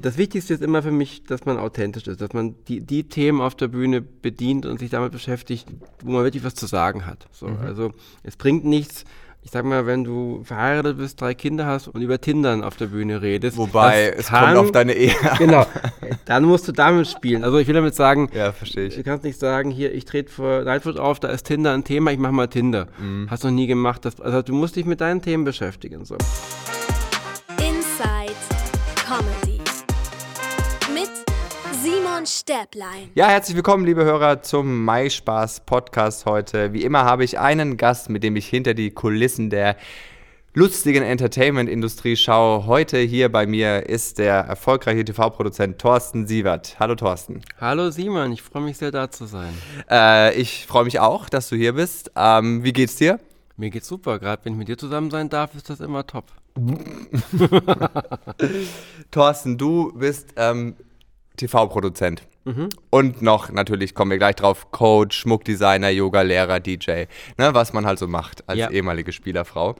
Das Wichtigste ist immer für mich, dass man authentisch ist, dass man die, die Themen auf der Bühne bedient und sich damit beschäftigt, wo man wirklich was zu sagen hat. So, mhm. Also es bringt nichts, ich sag mal, wenn du verheiratet bist, drei Kinder hast und über Tindern auf der Bühne redest. Wobei, es kann, kommt auf deine Ehe. Genau. Dann musst du damit spielen. Also ich will damit sagen, ja, verstehe ich. du kannst nicht sagen, hier, ich trete vor Nightwood auf, da ist Tinder ein Thema, ich mach mal Tinder. Mhm. Hast noch nie gemacht. Das, also du musst dich mit deinen Themen beschäftigen. So. Stäblein. Ja, herzlich willkommen, liebe Hörer, zum Mai-Spaß Podcast heute. Wie immer habe ich einen Gast, mit dem ich hinter die Kulissen der lustigen Entertainment-Industrie schaue. Heute hier bei mir ist der erfolgreiche TV-Produzent Thorsten Sievert. Hallo Thorsten. Hallo Simon, ich freue mich sehr da zu sein. Äh, ich freue mich auch, dass du hier bist. Ähm, wie geht's dir? Mir geht's super. Gerade wenn ich mit dir zusammen sein darf, ist das immer top. Thorsten, du bist ähm, TV-Produzent. Mhm. Und noch, natürlich kommen wir gleich drauf, Coach, Schmuckdesigner, Yoga-Lehrer, DJ. Ne, was man halt so macht als ja. ehemalige Spielerfrau.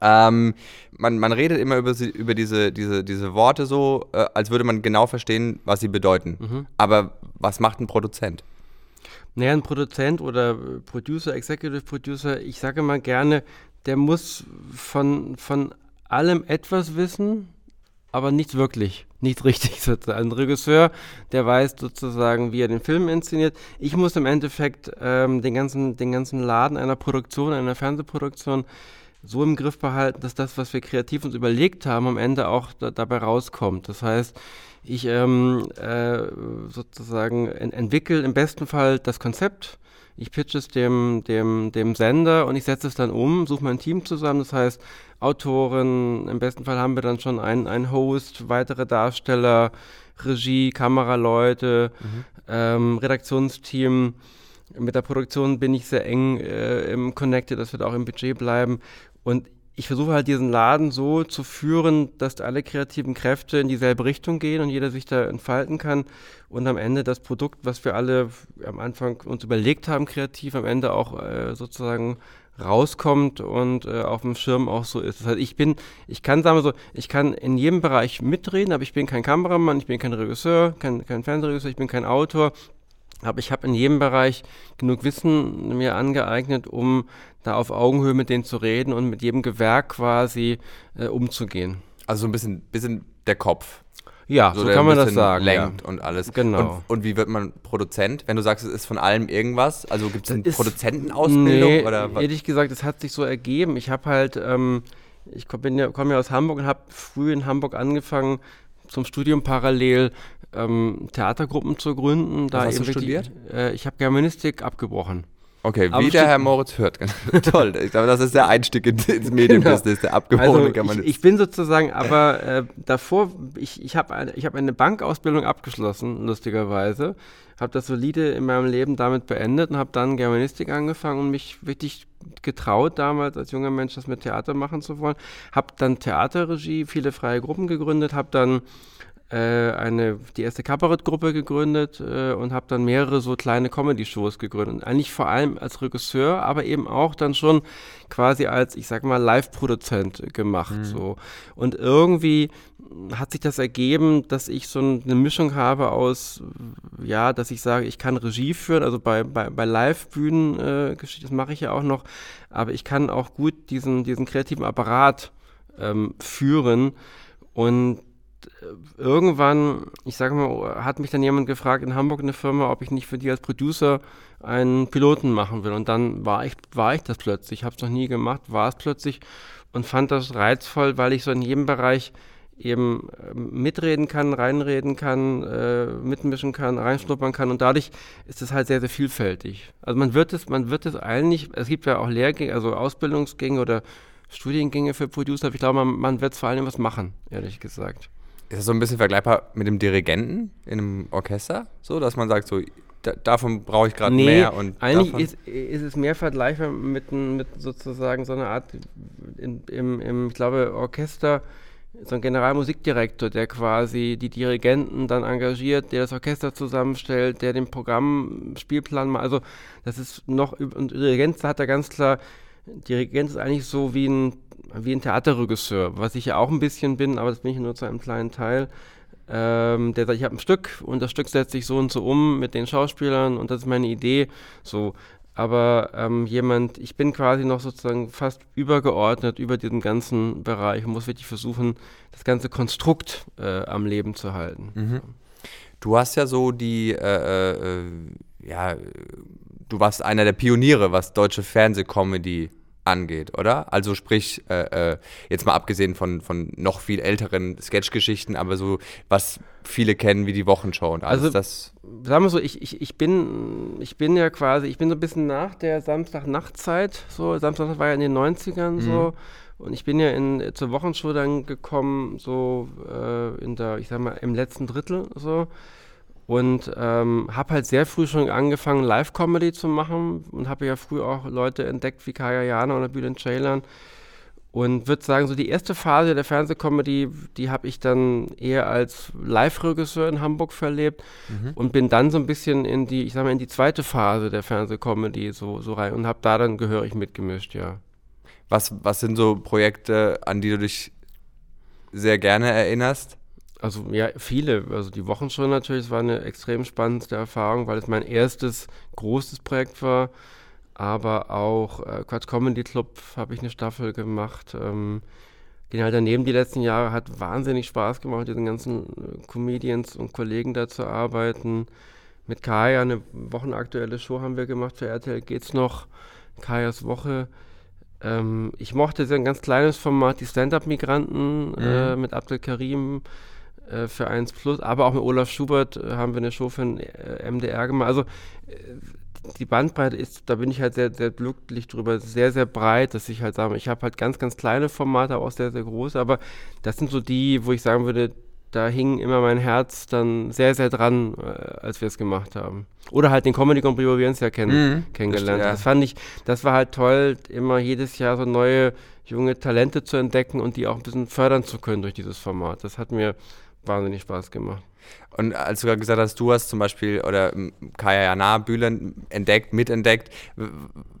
Ähm, man, man redet immer über, sie, über diese, diese, diese Worte so, äh, als würde man genau verstehen, was sie bedeuten. Mhm. Aber was macht ein Produzent? Naja, ein Produzent oder Producer, Executive Producer, ich sage mal gerne, der muss von, von allem etwas wissen, aber nicht wirklich, nicht richtig sozusagen. Ein Regisseur, der weiß sozusagen, wie er den Film inszeniert. Ich muss im Endeffekt ähm, den, ganzen, den ganzen Laden einer Produktion, einer Fernsehproduktion so im Griff behalten, dass das, was wir kreativ uns überlegt haben, am Ende auch da, dabei rauskommt. Das heißt, ich ähm, äh, sozusagen en entwickle im besten Fall das Konzept, ich pitche es dem, dem, dem Sender und ich setze es dann um, suche mein Team zusammen. Das heißt, Autoren, im besten Fall haben wir dann schon einen, einen Host, weitere Darsteller, Regie, Kameraleute, mhm. ähm, Redaktionsteam. Mit der Produktion bin ich sehr eng äh, im Connected, das wird auch im Budget bleiben. Und ich versuche halt diesen Laden so zu führen, dass alle kreativen Kräfte in dieselbe Richtung gehen und jeder sich da entfalten kann und am Ende das Produkt, was wir alle am Anfang uns überlegt haben, kreativ, am Ende auch äh, sozusagen rauskommt und äh, auf dem Schirm auch so ist. Das heißt, ich bin, ich kann sagen wir so, ich kann in jedem Bereich mitreden, aber ich bin kein Kameramann, ich bin kein Regisseur, kein, kein Fernsehregisseur, ich bin kein Autor, aber ich habe in jedem Bereich genug Wissen mir angeeignet, um da auf Augenhöhe mit denen zu reden und mit jedem Gewerk quasi äh, umzugehen. Also so ein bisschen, bisschen der Kopf. Ja, so, so kann man das sagen. Lenkt ja. und alles. Genau. Und, und, wie wird man Produzent? Wenn du sagst, es ist von allem irgendwas, also gibt es eine Produzentenausbildung? Nee, oder was? ehrlich gesagt, es hat sich so ergeben. Ich habe halt, ähm, ich komme ja, komm ja aus Hamburg und habe früh in Hamburg angefangen, zum Studium parallel ähm, Theatergruppen zu gründen. Da hast du studiert? Äh, ich habe Germanistik abgebrochen. Okay, wie der Herr Moritz hört. Toll. Ich glaube, das ist der Einstieg ins Medienbusiness, genau. der abgebrochene also. Ich, ich, bin sozusagen, aber äh, davor, ich, ich habe eine, hab eine Bankausbildung abgeschlossen, lustigerweise. Habe das solide in meinem Leben damit beendet und habe dann Germanistik angefangen und mich wirklich getraut, damals als junger Mensch das mit Theater machen zu wollen. Habe dann Theaterregie, viele freie Gruppen gegründet, habe dann eine, die erste Kabarettgruppe gegründet äh, und habe dann mehrere so kleine Comedy-Shows gegründet. Eigentlich vor allem als Regisseur, aber eben auch dann schon quasi als, ich sag mal, Live-Produzent gemacht. Mhm. So. Und irgendwie hat sich das ergeben, dass ich so eine Mischung habe aus, ja, dass ich sage, ich kann Regie führen, also bei, bei, bei Live-Bühnen-Geschichten, äh, das mache ich ja auch noch, aber ich kann auch gut diesen, diesen kreativen Apparat ähm, führen und irgendwann, ich sage mal, hat mich dann jemand gefragt in Hamburg eine Firma, ob ich nicht für die als Producer einen Piloten machen will. Und dann war ich, war ich das plötzlich. Ich habe es noch nie gemacht, war es plötzlich und fand das reizvoll, weil ich so in jedem Bereich eben äh, mitreden kann, reinreden kann, äh, mitmischen kann, reinschnuppern kann und dadurch ist es halt sehr, sehr vielfältig. Also man wird es, man wird es eigentlich, es gibt ja auch Lehrgänge, also Ausbildungsgänge oder Studiengänge für Producer, aber ich glaube, man, man wird vor allem was machen, ehrlich gesagt. Ist das so ein bisschen vergleichbar mit dem Dirigenten in einem Orchester? So, dass man sagt, so, da, davon brauche ich gerade nee, mehr und eigentlich ist, ist, es mehr vergleichbar mit, mit sozusagen so einer Art in, im, im, ich glaube, Orchester, so ein Generalmusikdirektor, der quasi die Dirigenten dann engagiert, der das Orchester zusammenstellt, der den Programmspielplan macht. Also das ist noch, und Dirigent hat er ganz klar, Dirigent ist eigentlich so wie ein wie ein Theaterregisseur, was ich ja auch ein bisschen bin, aber das bin ich nur zu einem kleinen Teil. ähm, der sagt, ich habe ein Stück und das Stück setze ich so und so um mit den Schauspielern und das ist meine Idee. So, aber ähm, jemand, ich bin quasi noch sozusagen fast übergeordnet über diesen ganzen Bereich und muss wirklich versuchen, das ganze Konstrukt äh, am Leben zu halten. Mhm. Du hast ja so die, äh, äh, ja, du warst einer der Pioniere, was deutsche Fernsehcomedy angeht, oder? Also sprich, äh, äh, jetzt mal abgesehen von, von noch viel älteren Sketchgeschichten, aber so, was viele kennen wie die Wochenshow und alles also, das. Sagen wir so, ich, ich, ich, bin, ich bin ja quasi, ich bin so ein bisschen nach der Samstag-Nachtzeit, so, Samstag war ja in den 90ern mhm. so. Und ich bin ja in, zur Wochenshow dann gekommen, so äh, in der, ich sag mal, im letzten Drittel so und ähm, habe halt sehr früh schon angefangen, Live-Comedy zu machen und habe ja früh auch Leute entdeckt wie Kaya Jana oder Bülent Ceylan und würde sagen, so die erste Phase der Fernsehcomedy, die habe ich dann eher als Live-Regisseur in Hamburg verlebt mhm. und bin dann so ein bisschen in die, ich sag mal, in die zweite Phase der Fernsehcomedy so, so rein und habe da dann gehörig mitgemischt, ja. Was, was sind so Projekte, an die du dich sehr gerne erinnerst? Also ja, viele. Also die Wochenshow natürlich, es war eine extrem spannende Erfahrung, weil es mein erstes großes Projekt war. Aber auch äh, Quatsch Comedy Club habe ich eine Staffel gemacht. Ähm, genau daneben die letzten Jahre hat wahnsinnig Spaß gemacht, mit diesen ganzen äh, Comedians und Kollegen da zu arbeiten. Mit Kaya eine wochenaktuelle Show haben wir gemacht für RTL geht's noch. Kajas Woche. Ähm, ich mochte sehr ein ganz kleines Format, die Stand-Up-Migranten mhm. äh, mit Abdel Karim äh, für 1 Plus, aber auch mit Olaf Schubert äh, haben wir eine Show für den äh, MDR gemacht. Also äh, die Bandbreite ist, da bin ich halt sehr, sehr glücklich drüber, sehr, sehr breit, dass ich halt sage, ich habe halt ganz, ganz kleine Formate, aber auch sehr, sehr große, aber das sind so die, wo ich sagen würde, da hing immer mein Herz dann sehr, sehr dran, äh, als wir es gemacht haben. Oder halt den Comedy Grand Prix, wo wir uns ja kennen, mhm, kennengelernt haben. Das, das fand ich, das war halt toll, immer jedes Jahr so neue junge Talente zu entdecken und die auch ein bisschen fördern zu können durch dieses Format. Das hat mir wahnsinnig Spaß gemacht. Und als du gerade gesagt hast, du hast zum Beispiel oder Kaya Jana Bühlen entdeckt, mitentdeckt,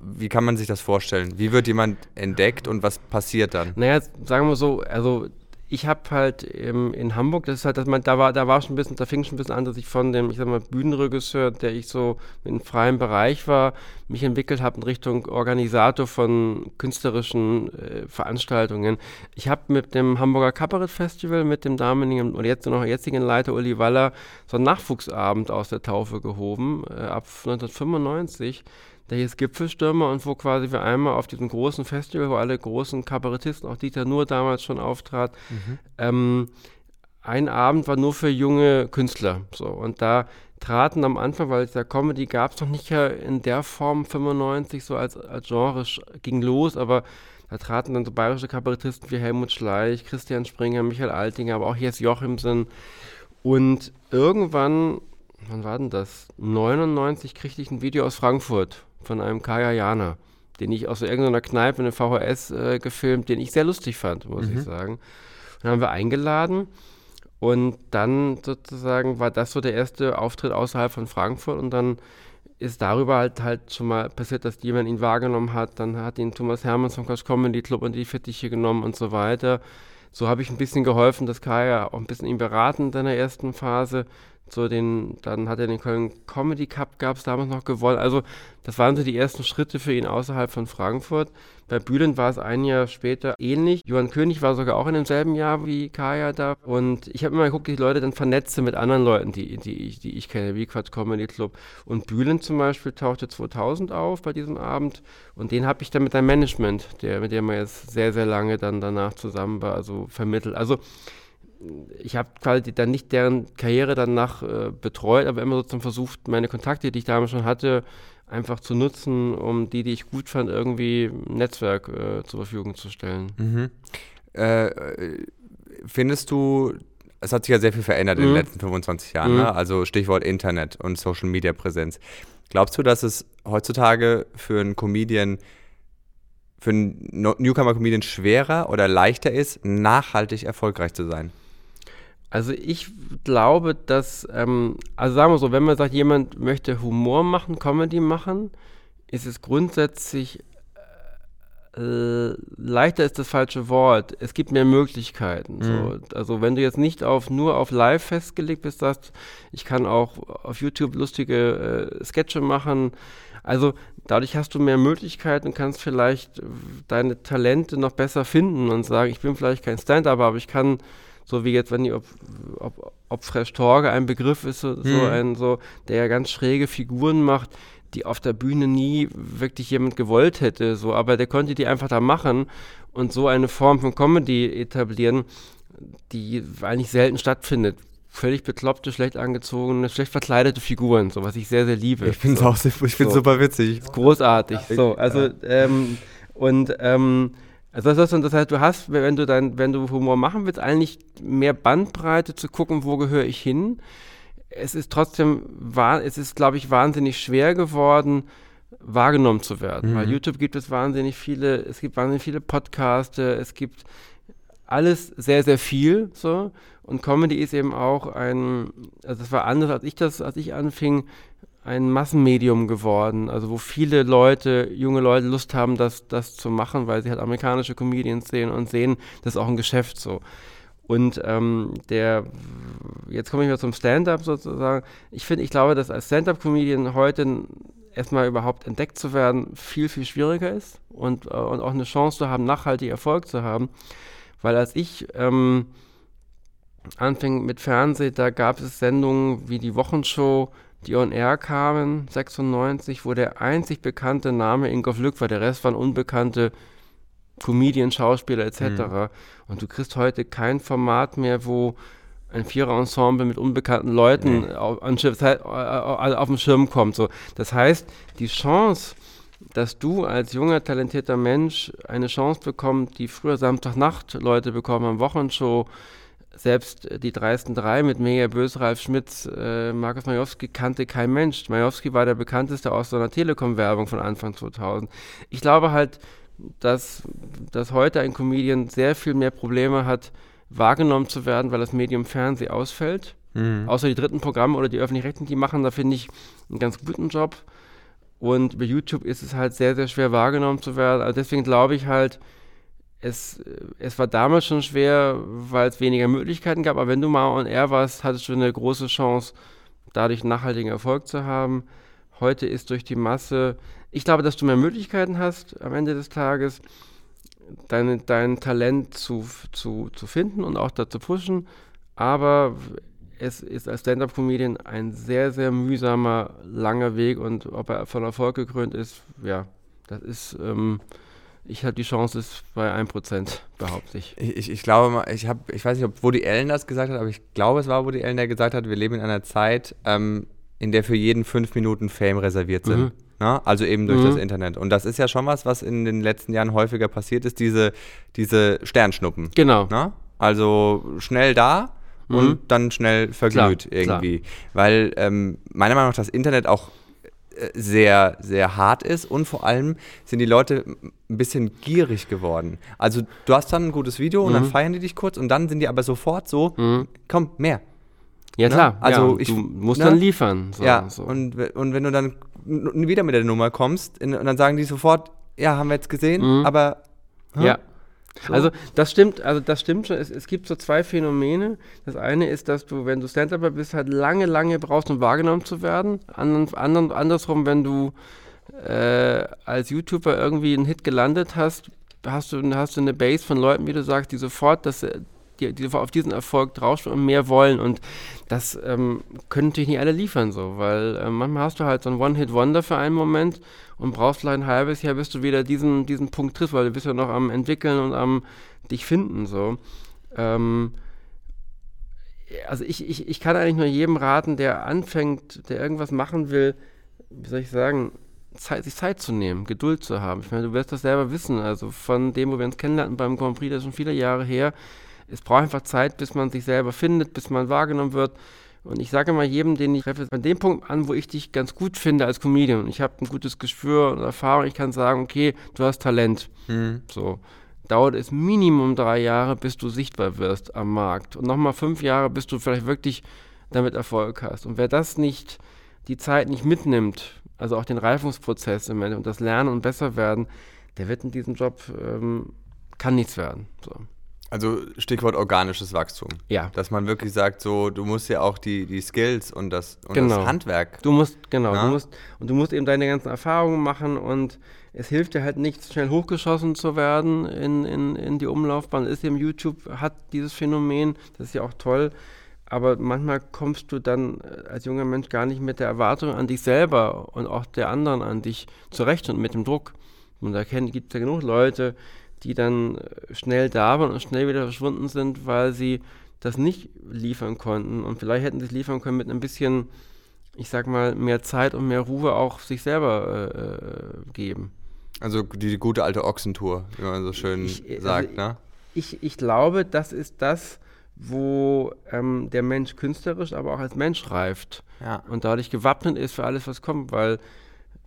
wie kann man sich das vorstellen? Wie wird jemand entdeckt und was passiert dann? Naja, sagen wir so, also ich habe halt ähm, in Hamburg, das ist halt, dass man, da war, da war schon ein bisschen, da fing schon ein bisschen an, dass ich von dem, ich sag mal, Bühnenregisseur, der ich so im freien Bereich war, mich entwickelt habe in Richtung Organisator von künstlerischen äh, Veranstaltungen. Ich habe mit dem Hamburger Kabarett Festival, mit dem damaligen und jetzt noch jetzigen Leiter Uli Waller so einen Nachwuchsabend aus der Taufe gehoben, äh, ab 1995 der hieß Gipfelstürmer und wo quasi wir einmal auf diesem großen Festival, wo alle großen Kabarettisten, auch Dieter Nur damals schon auftrat, mhm. ähm, ein Abend war nur für junge Künstler. So, und da traten am Anfang, weil es ja Comedy gab es noch nicht ja in der Form 95 so als, als Genre ging los, aber da traten dann so bayerische Kabarettisten wie Helmut Schleich, Christian Springer, Michael Altinger, aber auch Jens Jochimsen. Und irgendwann, wann war denn das? 99 kriegte ich ein Video aus Frankfurt von einem Kajayana, den ich aus irgendeiner Kneipe in der VHS äh, gefilmt, den ich sehr lustig fand, muss mhm. ich sagen. Und haben wir eingeladen und dann sozusagen war das so der erste Auftritt außerhalb von Frankfurt und dann ist darüber halt halt schon mal passiert, dass jemand ihn wahrgenommen hat. Dann hat ihn Thomas Hermanns vom Quatsch Comedy Club und die Fittiche genommen und so weiter. So habe ich ein bisschen geholfen, dass Kaya auch ein bisschen ihn beraten in seiner ersten Phase so den, dann hat er den Köln Comedy Cup, gab es damals noch gewonnen. Also das waren so die ersten Schritte für ihn außerhalb von Frankfurt. Bei Bühlen war es ein Jahr später ähnlich. Johann König war sogar auch in demselben Jahr wie Kaya da. Und ich habe immer geguckt, ich Leute dann vernetze mit anderen Leuten, die, die, ich, die ich kenne, wie Quatsch Comedy Club. Und Bühlen zum Beispiel tauchte 2000 auf bei diesem Abend. Und den habe ich dann mit einem Management, der, mit dem man jetzt sehr, sehr lange dann danach zusammen war, also vermittelt. Also ich habe quasi dann nicht deren Karriere danach äh, betreut, aber immer sozusagen versucht, meine Kontakte, die ich damals schon hatte, einfach zu nutzen, um die, die ich gut fand, irgendwie ein Netzwerk äh, zur Verfügung zu stellen. Mhm. Äh, findest du, es hat sich ja sehr viel verändert mhm. in den mhm. letzten 25 Jahren, mhm. ne? also Stichwort Internet und Social Media Präsenz. Glaubst du, dass es heutzutage für einen Comedian für einen Newcomer-Comedian schwerer oder leichter ist, nachhaltig erfolgreich zu sein? Also ich glaube, dass, ähm, also sagen wir so, wenn man sagt, jemand möchte Humor machen, Comedy machen, ist es grundsätzlich äh, leichter ist das falsche Wort. Es gibt mehr Möglichkeiten. Mhm. So. Also wenn du jetzt nicht auf nur auf Live festgelegt bist, sagst, ich kann auch auf YouTube lustige äh, Sketche machen. Also dadurch hast du mehr Möglichkeiten und kannst vielleicht deine Talente noch besser finden und sagen, ich bin vielleicht kein Stand-up, aber ich kann so wie jetzt, wenn die, ob, ob, ob Fresh Torge ein Begriff ist, so, so ein, so, der ja ganz schräge Figuren macht, die auf der Bühne nie wirklich jemand gewollt hätte, so, aber der konnte die einfach da machen und so eine Form von Comedy etablieren, die eigentlich selten stattfindet. Völlig bekloppte, schlecht angezogene, schlecht verkleidete Figuren, so was ich sehr, sehr liebe. Ich finde es so. auch ich finde so. super witzig. Großartig. So, also, ähm, und ähm, also das, heißt, das heißt, du hast, wenn du dann, wenn du Humor machen willst, eigentlich mehr Bandbreite zu gucken, wo gehöre ich hin. Es ist trotzdem, es ist, glaube ich, wahnsinnig schwer geworden, wahrgenommen zu werden. Mhm. Weil YouTube gibt es wahnsinnig viele, es gibt wahnsinnig viele Podcasts, es gibt alles sehr, sehr viel so. Und Comedy ist eben auch ein, also das war anders, als ich das, als ich anfing, ein Massenmedium geworden, also wo viele Leute, junge Leute Lust haben, das, das zu machen, weil sie halt amerikanische Comedians sehen und sehen, das ist auch ein Geschäft so. Und ähm, der, jetzt komme ich mal zum Stand-up sozusagen. Ich finde, ich glaube, dass als Stand-up-Comedian heute erstmal überhaupt entdeckt zu werden, viel, viel schwieriger ist und, äh, und auch eine Chance zu haben, nachhaltig Erfolg zu haben. Weil als ich ähm, anfing mit Fernsehen, da gab es Sendungen wie die Wochenshow, die on air kamen, 96, wo der einzig bekannte Name Ingolf Lück war, der Rest waren unbekannte Comedian, Schauspieler etc. Mhm. Und du kriegst heute kein Format mehr, wo ein Vierer-Ensemble mit unbekannten Leuten nee. auf, auf, dem Schirm kommt. So. Das heißt, die Chance, dass du als junger, talentierter Mensch eine Chance bekommst, die früher Samstagnacht Leute bekommen haben, Wochenshow, selbst die dreisten drei mit Mega Bös, Ralf Schmitz, äh, Markus Majowski kannte kein Mensch. Majowski war der bekannteste aus so einer Telekom-Werbung von Anfang 2000. Ich glaube halt, dass, dass heute ein Comedian sehr viel mehr Probleme hat, wahrgenommen zu werden, weil das Medium Fernsehen ausfällt. Mhm. Außer die dritten Programme oder die öffentlich-rechtlichen, die machen da, finde ich, einen ganz guten Job. Und bei YouTube ist es halt sehr, sehr schwer wahrgenommen zu werden. Also deswegen glaube ich halt, es, es war damals schon schwer, weil es weniger Möglichkeiten gab, aber wenn du mal on air warst, hattest du eine große Chance, dadurch nachhaltigen Erfolg zu haben. Heute ist durch die Masse, ich glaube, dass du mehr Möglichkeiten hast am Ende des Tages, deine, dein Talent zu, zu, zu finden und auch da zu pushen, aber es ist als Stand-Up-Comedian ein sehr, sehr mühsamer, langer Weg und ob er von Erfolg gekrönt ist, ja, das ist... Ähm, ich habe die Chance ist bei 1%, behaupte ich. Ich, ich glaube, ich, hab, ich weiß nicht, ob Woody Allen das gesagt hat, aber ich glaube, es war Woody Allen, der gesagt hat, wir leben in einer Zeit, ähm, in der für jeden fünf Minuten Fame reserviert sind. Mhm. Na? Ne? Also eben durch mhm. das Internet. Und das ist ja schon was, was in den letzten Jahren häufiger passiert ist, diese, diese Sternschnuppen. Genau. Na? Ne? Also schnell da mhm. und dann schnell verglüht klar, irgendwie. Klar. Weil ähm, meiner Meinung nach das Internet auch sehr, sehr hart ist und vor allem sind die Leute ein bisschen gierig geworden. Also du hast dann ein gutes Video und mhm. dann feiern die dich kurz und dann sind die aber sofort so, mhm. komm, mehr. Ja ne? klar, also ja, ich, du musst ne? dann liefern. So, ja, so. Und, und wenn du dann wieder mit der Nummer kommst in, und dann sagen die sofort, ja, haben wir jetzt gesehen, mhm. aber... Ja. So. Also das stimmt, also das stimmt schon. Es, es, gibt so zwei Phänomene. Das eine ist, dass du, wenn du Stand-Upper bist, halt lange, lange brauchst, um wahrgenommen zu werden. Andern, andern, andersrum, wenn du äh, als YouTuber irgendwie einen Hit gelandet hast, hast du, hast du eine Base von Leuten, wie du sagst, die sofort das, die, die auf diesen Erfolg draufstehen und mehr wollen. Und das ähm, können natürlich nicht alle liefern, so, weil äh, manchmal hast du halt so ein One-Hit-Wonder für einen Moment und brauchst vielleicht ein halbes Jahr, bis du wieder diesen, diesen Punkt triffst, weil du bist ja noch am entwickeln und am dich finden, so. Ähm, also ich, ich, ich kann eigentlich nur jedem raten, der anfängt, der irgendwas machen will, wie soll ich sagen, Zeit, sich Zeit zu nehmen, Geduld zu haben. Ich meine, du wirst das selber wissen. Also von dem, wo wir uns kennenlernten beim Grand Prix, das ist schon viele Jahre her, es braucht einfach Zeit, bis man sich selber findet, bis man wahrgenommen wird. Und ich sage mal jedem, den ich treffe, an dem Punkt an, wo ich dich ganz gut finde als Comedian ich habe ein gutes Gespür und Erfahrung, ich kann sagen, okay, du hast Talent. Mhm. So. Dauert es Minimum drei Jahre, bis du sichtbar wirst am Markt. Und nochmal fünf Jahre, bis du vielleicht wirklich damit Erfolg hast. Und wer das nicht, die Zeit nicht mitnimmt, also auch den Reifungsprozess im Moment und das Lernen und besser werden, der wird in diesem Job, ähm, kann nichts werden. So. Also Stichwort organisches Wachstum. Ja. Dass man wirklich sagt, so, du musst ja auch die, die Skills und das, und Genau. das Handwerk. Du musst, genau, Ja. du musst, und du musst eben deine ganzen Erfahrungen machen und es hilft dir halt nicht, schnell hochgeschossen zu werden in, in, in die Umlaufbahn. Ist eben YouTube, hat dieses Phänomen, das ist ja auch toll, aber manchmal kommst du dann äh, als junger Mensch gar nicht mit der Erwartung an dich selber und auch der anderen an dich zurecht und mit dem Druck. Und da gibt es ja genug Leute, die dann äh, schnell da waren und schnell wieder verschwunden sind, weil sie das nicht liefern konnten. Und vielleicht hätten sie es liefern können mit ein bisschen, ich sag mal, mehr Zeit und mehr Ruhe auch sich selber äh, äh, geben. Also die gute alte Ochsentour, wie man so schön Ich- also sagt, ne? Ich, ich glaube, das ist das, wo ähm, der Mensch künstlerisch, aber auch als Mensch reift Ja. und dadurch gewappnet ist für alles, was kommt, weil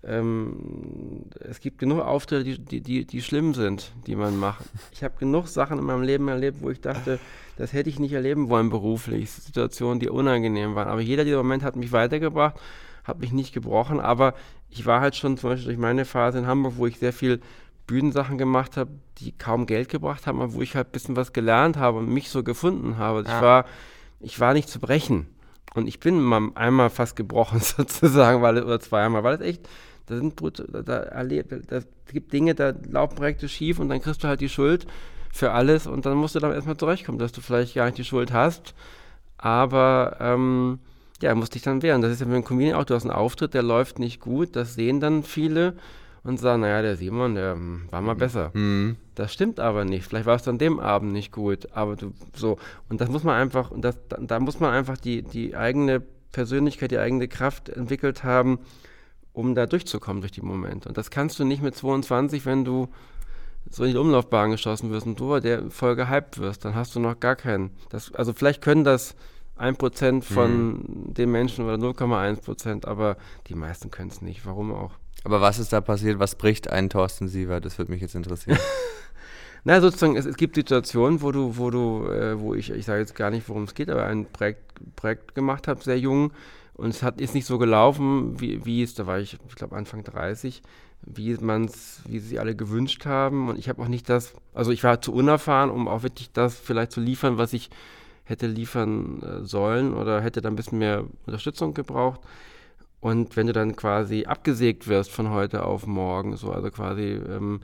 ähm, es gibt genug Auftritte, die, die, die, die schlimm sind, die man macht. Ich habe genug Sachen in meinem Leben erlebt, wo ich dachte, das hätte ich nicht erleben wollen beruflich, Situationen, die unangenehm waren. Aber jeder dieser Moment hat mich weitergebracht, hat mich nicht gebrochen, aber ich war halt schon zum Beispiel durch meine Phase in Hamburg, wo ich sehr viel Bühnensachen gemacht habe, die kaum Geld gebracht haben, aber wo ich halt ein bisschen was gelernt habe und mich so gefunden habe. Also Ja. Ich, war, ich war nicht zu brechen. Und ich bin mal einmal fast gebrochen sozusagen, weil, oder zweimal, weil es echt, da sind da, erlebt, da gibt Dinge, da laufen Projekte schief und dann kriegst du halt die Schuld für alles und dann musst du damit erstmal zurechtkommen, dass du vielleicht gar nicht die Schuld hast, aber ähm, ja, musst dich dann wehren. Das ist ja mit dem Comedian auch, du hast einen Auftritt, der läuft nicht gut, das sehen dann viele und sagen, naja, der Simon, der hm, war mal besser. Mhm. Das stimmt aber nicht. Vielleicht war es an dem Abend nicht gut, aber du so und das muss man einfach und das da, da muss man einfach die die eigene Persönlichkeit, die eigene Kraft entwickelt haben, um da durchzukommen durch die Momente. Und das kannst du nicht mit 22, wenn du so in die Umlaufbahn geschossen wirst und du der voll gehypt wirst, dann hast du noch gar keinen. Das, also vielleicht können das 1% von den Menschen oder 0,1%, aber die meisten können es nicht. Warum auch? Aber was ist da passiert? Was bricht ein Thorsten Siever? Das würde mich jetzt interessieren. Na, sozusagen, es, es gibt Situationen, wo du, wo du, äh, wo ich, ich sage jetzt gar nicht, worum es geht, aber ein Projekt, Projekt gemacht habe, sehr jung, und es hat, ist nicht so gelaufen, wie, wie es, da war ich, ich glaube Anfang 30, wie man's, wie sie alle gewünscht haben. Und ich habe auch nicht das, also ich war zu unerfahren, um auch wirklich das vielleicht zu liefern, was ich hätte liefern äh, sollen oder hätte da ein bisschen mehr Unterstützung gebraucht. Und wenn du dann quasi abgesägt wirst von heute auf morgen, so also quasi ähm,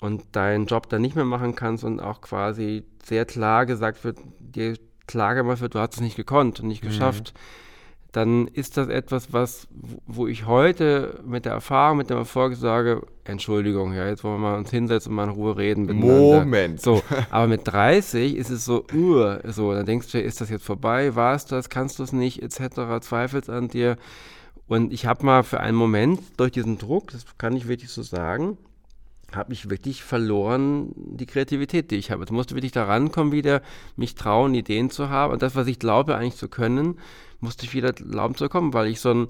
und deinen Job dann nicht mehr machen kannst und auch quasi sehr klar gesagt wird, dir klar gemacht wird, du hast es nicht gekonnt und nicht geschafft, dann ist das etwas, was, wo ich heute mit der Erfahrung, mit dem Erfolg sage, Entschuldigung, ja, jetzt wollen wir mal uns hinsetzen und mal in Ruhe reden miteinander. Moment. So, aber mit 30 ist es so, uh, so, dann denkst du, ist das jetzt vorbei, war es das, kannst du es nicht, etc., zweifelst an dir. Und ich habe mal für einen Moment durch diesen Druck, das kann ich wirklich so sagen, habe ich wirklich verloren die Kreativität, die ich habe. Jetzt musste wirklich da rankommen, wieder mich trauen, Ideen zu haben. Und das, was ich glaube eigentlich zu können, musste ich wieder glauben zu kommen, weil ich so ein,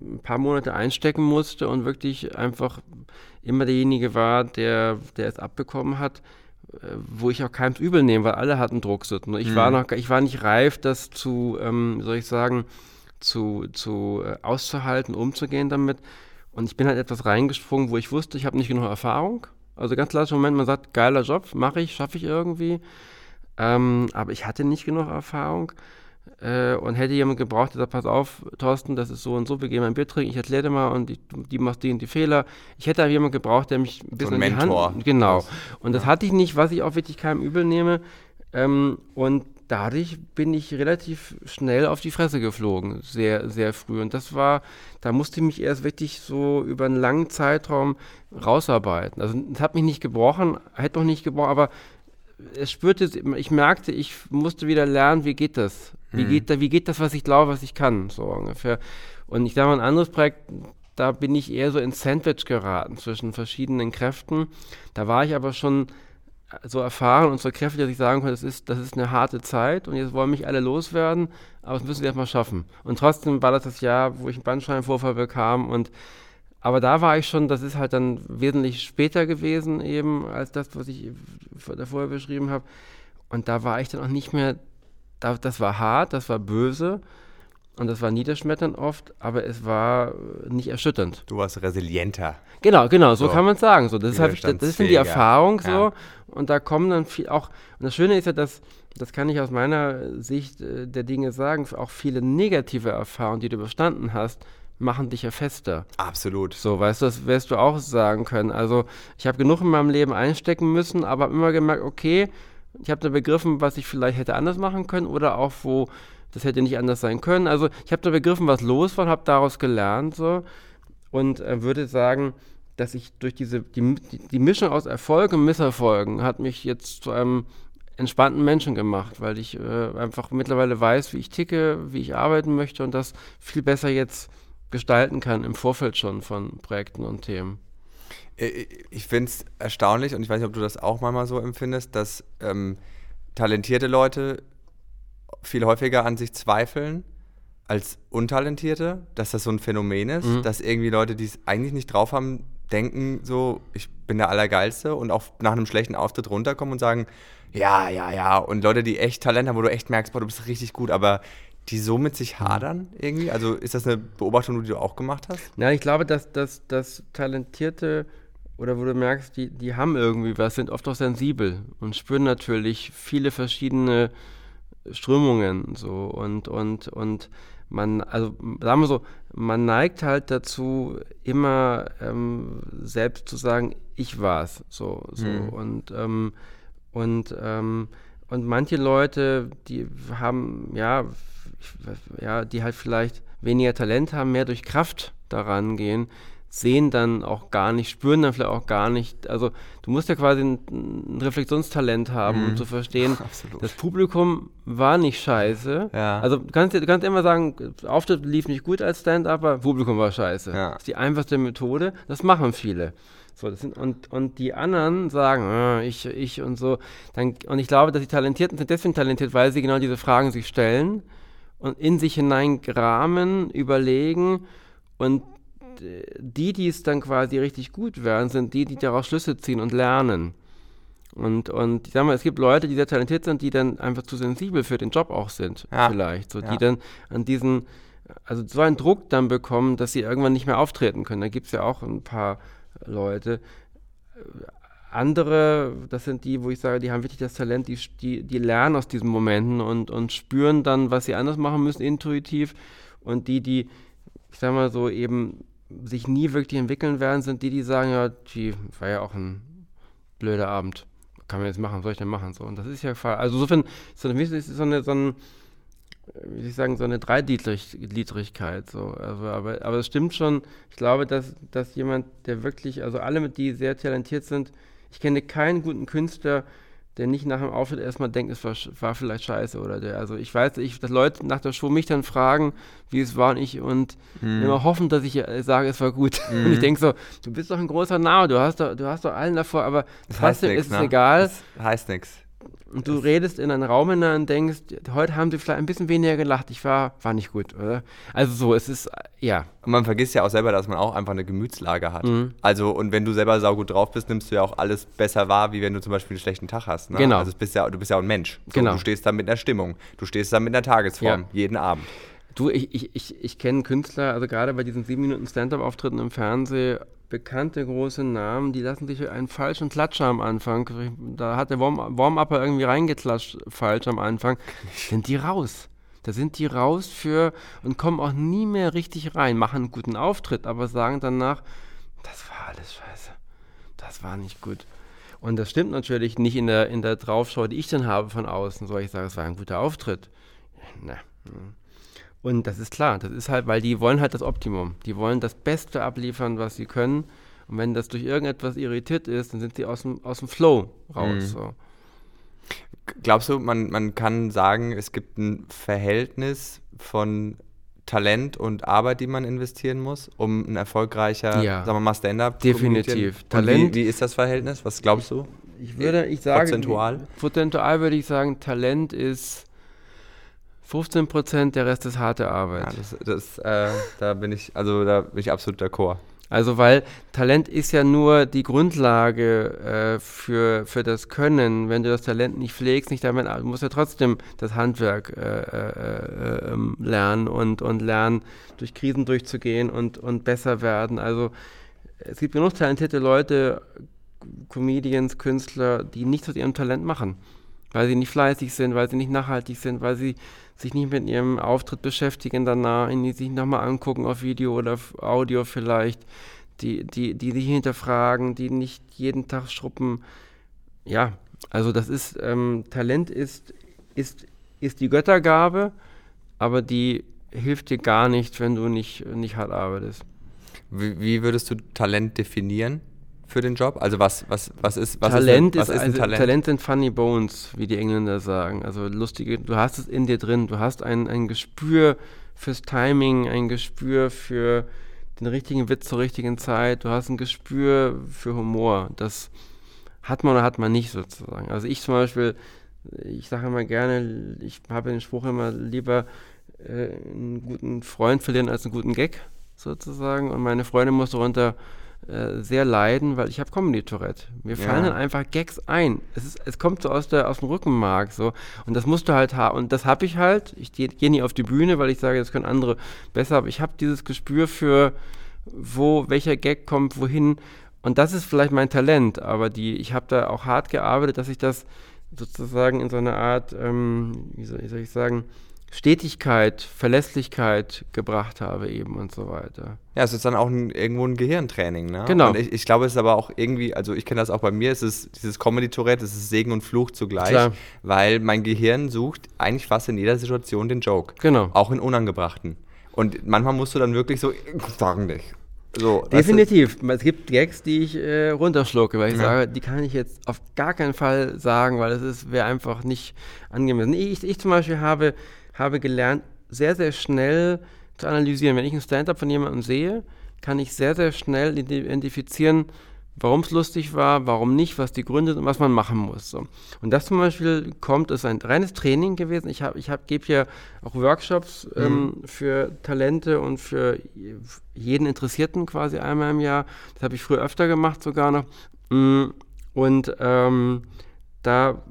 ein paar Monate einstecken musste und wirklich einfach immer derjenige war, der, der es abbekommen hat, äh, wo ich auch keinem übel nehme, weil alle hatten Druck. Ich war noch, ich war nicht reif, das zu, ähm, soll ich sagen, zu, zu äh, auszuhalten, umzugehen damit. Und ich bin halt etwas reingesprungen, wo ich wusste, ich habe nicht genug Erfahrung. Also ganz klassischer Moment, man sagt, geiler Job, mache ich, schaffe ich irgendwie. Ähm, aber ich hatte nicht genug Erfahrung äh, und hätte jemand gebraucht, der sagt, pass auf, Thorsten, das ist so und so, wir gehen mal ein Bier trinken, ich erkläre dir mal und die, die macht die und die Fehler. Ich hätte jemanden gebraucht, der mich ein bisschen ein in die Mentor. Hand... Genau. Und das hatte ich nicht, was ich auch wirklich keinem übel nehme. Ähm, und dadurch bin ich relativ schnell auf die Fresse geflogen, sehr, sehr früh. Und das war, da musste ich mich erst wirklich so über einen langen Zeitraum rausarbeiten. Also es hat mich nicht gebrochen, hätte noch nicht gebrochen, aber es spürte, ich merkte, ich musste wieder lernen, wie geht das? Wie, geht, da, wie geht das, was ich glaube, was ich kann, so ungefähr. Und ich sage mal, ein anderes Projekt, da bin ich eher so ins Sandwich geraten zwischen verschiedenen Kräften. Da war ich aber schon so erfahren und so kräftig, dass ich sagen konnte, das ist, das ist eine harte Zeit und jetzt wollen mich alle loswerden, aber das müssen wir erstmal schaffen. Und trotzdem war das das Jahr, wo ich einen Bandscheibenvorfall bekam und aber da war ich schon, das ist halt dann wesentlich später gewesen eben, als das, was ich vorher beschrieben habe. Und da war ich dann auch nicht mehr, das war hart, das war böse, Und das war niederschmetternd oft, aber es war nicht erschütternd. Du warst resilienter. Genau, genau, so, so. kann man es sagen. So, das, ist halt, das ist die Erfahrung so. Ja. Und da kommen dann viel auch. Und das Schöne ist ja, dass, das kann ich aus meiner Sicht äh, der Dinge sagen, auch viele negative Erfahrungen, die du überstanden hast, machen dich ja fester. Absolut. So, weißt du, das wirst du auch sagen können. Also, ich habe genug in meinem Leben einstecken müssen, aber immer gemerkt, okay, ich habe dann begriffen, was ich vielleicht hätte anders machen können oder auch wo das hätte nicht anders sein können. Also ich habe da begriffen, was los war, habe daraus gelernt so und äh, würde sagen, dass ich durch diese die, die Mischung aus Erfolg und Misserfolgen hat mich jetzt zu einem entspannten Menschen gemacht, weil ich äh, einfach mittlerweile weiß, wie ich ticke, wie ich arbeiten möchte und das viel besser jetzt gestalten kann im Vorfeld schon von Projekten und Themen. Äh, ich finde es erstaunlich und ich weiß nicht, ob du das auch manchmal so empfindest, dass ähm, talentierte Leute viel häufiger an sich zweifeln als Untalentierte, dass das so ein Phänomen ist, mhm. dass irgendwie Leute, die es eigentlich nicht drauf haben, denken so, ich bin der Allergeilste und auch nach einem schlechten Auftritt runterkommen und sagen, ja, ja, ja. Und Leute, die echt Talent haben, wo du echt merkst, boah, du bist richtig gut, aber die so mit sich hadern irgendwie? Also ist das eine Beobachtung, die du auch gemacht hast? Ja, ich glaube, dass, dass, dass Talentierte oder wo du merkst, die, die haben irgendwie was, sind oft auch sensibel und spüren natürlich viele verschiedene Strömungen so und und und man, also sagen wir so, man neigt halt dazu, immer ähm, selbst zu sagen, ich war's, so, so mhm. und ähm, und ähm, und manche Leute, die haben ja, ja, die halt vielleicht weniger Talent haben, mehr durch Kraft daran gehen, sehen dann auch gar nicht, spüren dann vielleicht auch gar nicht. Also du musst ja quasi ein, ein Reflexionstalent haben, mhm. um zu verstehen, Absolut. das Publikum war nicht scheiße. Ja. Also du kannst, du kannst immer sagen, Auftritt lief nicht gut als Stand-Upper, Publikum war scheiße. Ja. Das ist die einfachste Methode, das machen viele. So, das sind, und, und die anderen sagen, ah, ich, ich und so. Dann, und ich glaube, dass die Talentierten sind deswegen talentiert, weil sie genau diese Fragen sich stellen und in sich hineingramen, überlegen und die, die es dann quasi richtig gut werden, sind die, die daraus Schlüsse ziehen und lernen. Und, und ich sag mal, es gibt Leute, die sehr talentiert sind, die dann einfach zu sensibel für den Job auch sind, ja. vielleicht. So, ja. die dann an diesen, also so einen Druck dann bekommen, dass sie irgendwann nicht mehr auftreten können. Da gibt es ja auch ein paar Leute. Andere, das sind die, wo ich sage, die haben wirklich das Talent, die, die, die lernen aus diesen Momenten und, und spüren dann, was sie anders machen müssen, intuitiv. Und die, die, ich sag mal so, eben sich nie wirklich entwickeln werden, sind die, die sagen, ja, die war ja auch ein blöder Abend. Kann man jetzt machen, was soll ich denn machen? So, und das ist ja Also insofern so eine, ist so eine, so ein, wie ich sagen, so eine Dreigliedrigkeit. So. Also, aber, aber es stimmt schon, ich glaube, dass, dass jemand, der wirklich, also alle, die sehr talentiert sind, ich kenne keinen guten Künstler, der nicht nach dem Auftritt erstmal denkt, es war, war vielleicht scheiße oder der. Also ich weiß, ich, dass Leute nach der Show mich dann fragen, wie es war und ich und mhm. immer hoffen, dass ich äh, sage, es war gut. Mhm. Und ich denke so, du bist doch ein großer Name, du hast doch, du hast doch allen davor, aber das trotzdem ist es ne? egal. Das heißt nichts. Und du redest in einen Raum hinein und denkst, heute haben sie vielleicht ein bisschen weniger gelacht. Ich war, war nicht gut, oder? Also so, es ist, ja. Und man vergisst ja auch selber, dass man auch einfach eine Gemütslage hat. Mhm. Also, und wenn du selber saugut drauf bist, nimmst du ja auch alles besser wahr, wie wenn du zum Beispiel einen schlechten Tag hast. Ne? Genau. Also, bist ja, du bist ja auch ein Mensch. So, genau. Du stehst da mit einer Stimmung. Du stehst da mit einer Tagesform, ja. jeden Abend. Du, ich, ich, ich, ich kenne Künstler, also gerade bei diesen sieben Minuten Stand-Up-Auftritten im Fernsehen, bekannte große Namen, die lassen sich einen falschen Klatscher am Anfang, da hat der Warm-Upper irgendwie reingeklatscht falsch am Anfang, sind die raus. Da sind die raus für und kommen auch nie mehr richtig rein, machen einen guten Auftritt, aber sagen danach, das war alles scheiße. Das war nicht gut. Und das stimmt natürlich nicht in der, in der Draufschau, die ich dann habe von außen. Soll ich sagen, es war ein guter Auftritt? Ne. Und das ist klar, das ist halt, weil die wollen halt das Optimum. Die wollen das Beste abliefern, was sie können. Und wenn das durch irgendetwas irritiert ist, dann sind sie aus dem, aus dem Flow raus. Mhm. So. Glaubst du, man, man kann sagen, es gibt ein Verhältnis von Talent und Arbeit, die man investieren muss, um ein erfolgreicher, ja, sagen wir mal, Stand-up Definitiv. Talent. Wie, wie, ist das Verhältnis? Was glaubst du? Ich würde, ich sage, prozentual. Prozentual würde ich sagen, Talent ist 15 Prozent, der Rest ist harte Arbeit. Ja, das, das, äh, da bin ich, also da bin ich absolut d'accord. Also weil Talent ist ja nur die Grundlage äh, für, für das Können. Wenn du das Talent nicht pflegst, nicht damit, du musst ja trotzdem das Handwerk äh, äh, ähm, lernen und, und lernen, durch Krisen durchzugehen und, und besser werden. Also es gibt genug talentierte Leute, Comedians, Künstler, die nichts aus ihrem Talent machen, weil sie nicht fleißig sind, weil sie nicht nachhaltig sind, weil sie sich nicht mit ihrem Auftritt beschäftigen danach, ihn sich nochmal angucken auf Video oder Audio vielleicht, die, die, die sich hinterfragen, die nicht jeden Tag schruppen. Ja, also das ist, ähm, Talent ist, ist, ist die Göttergabe, aber die hilft dir gar nicht, wenn du nicht, nicht hart arbeitest. Wie, wie würdest du Talent definieren? Für den Job? Also was, was, was ist was Talent ist, ein, was ist, ist also Talent? Talent sind funny bones, wie die Engländer sagen. Also lustige, du hast es in dir drin, du hast ein, ein Gespür fürs Timing, ein Gespür für den richtigen Witz zur richtigen Zeit, du hast ein Gespür für Humor. Das hat man oder hat man nicht sozusagen. Also ich zum Beispiel, ich sage immer gerne, ich habe den Spruch immer lieber äh, einen guten Freund verlieren als einen guten Gag sozusagen. Und meine Freundin muss darunter äh, sehr leiden, weil ich habe Comedy-Tourette. Mir ja. fallen dann einfach Gags ein. Es, ist, es kommt so aus, der, aus dem Rückenmark so. Und das musst du halt haben. Und das habe ich halt. Ich gehe geh nie auf die Bühne, weil ich sage, das können andere besser. Aber ich habe dieses Gespür für, wo, welcher Gag kommt, wohin. Und das ist vielleicht mein Talent. Aber die, ich habe da auch hart gearbeitet, dass ich das sozusagen in so einer Art, ähm, wie, soll, wie soll ich sagen, Stetigkeit, Verlässlichkeit gebracht habe eben und so weiter. Ja, es ist dann auch ein, irgendwo ein Gehirntraining, ne? Genau. Und ich, ich glaube, es ist aber auch irgendwie, also ich kenne das auch bei mir, es ist dieses Comedy-Tourette, es ist Segen und Fluch zugleich, Klar. weil mein Gehirn sucht eigentlich fast in jeder Situation den Joke. Genau. Auch in unangebrachten. Und manchmal musst du dann wirklich so, sagen nicht. So, Definitiv. Es gibt Gags, die ich äh, runterschlucke, weil ich ja. sage, die kann ich jetzt auf gar keinen Fall sagen, weil es wäre einfach nicht angemessen. Ich, ich zum Beispiel habe habe gelernt, sehr, sehr schnell zu analysieren. Wenn ich ein Stand-up von jemandem sehe, kann ich sehr, sehr schnell identifizieren, warum es lustig war, warum nicht, was die Gründe sind und was man machen muss. So. Und das zum Beispiel kommt, ist ein reines Training gewesen. Ich, hab, ich hab, gebe hier auch Workshops mhm. ähm, für Talente und für jeden Interessierten quasi einmal im Jahr. Das habe ich früher öfter gemacht sogar noch. Mm, und ähm, da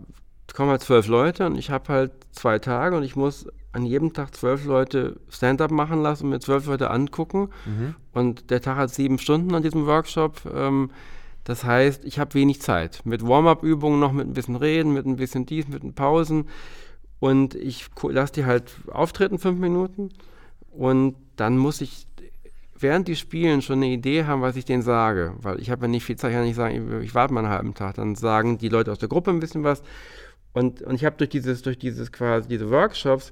kommen halt zwölf Leute und ich habe halt zwei Tage und ich muss an jedem Tag zwölf Leute Stand-up machen lassen, mir zwölf Leute angucken. Mhm. Und der Tag hat sieben Stunden an diesem Workshop. Ähm, das heißt, ich habe wenig Zeit. Mit Warm-up-Übungen noch, mit ein bisschen Reden, mit ein bisschen dies, mit ein Pausen. Und ich lasse die halt auftreten, fünf Minuten. Und dann muss ich während die spielen schon eine Idee haben, was ich denen sage. Weil ich habe ja nicht viel Zeit, ich kann nicht sagen, ich, ich warte mal einen halben Tag. Dann sagen die Leute aus der Gruppe ein bisschen was. Und, und ich habe durch dieses, durch dieses quasi, diese Workshops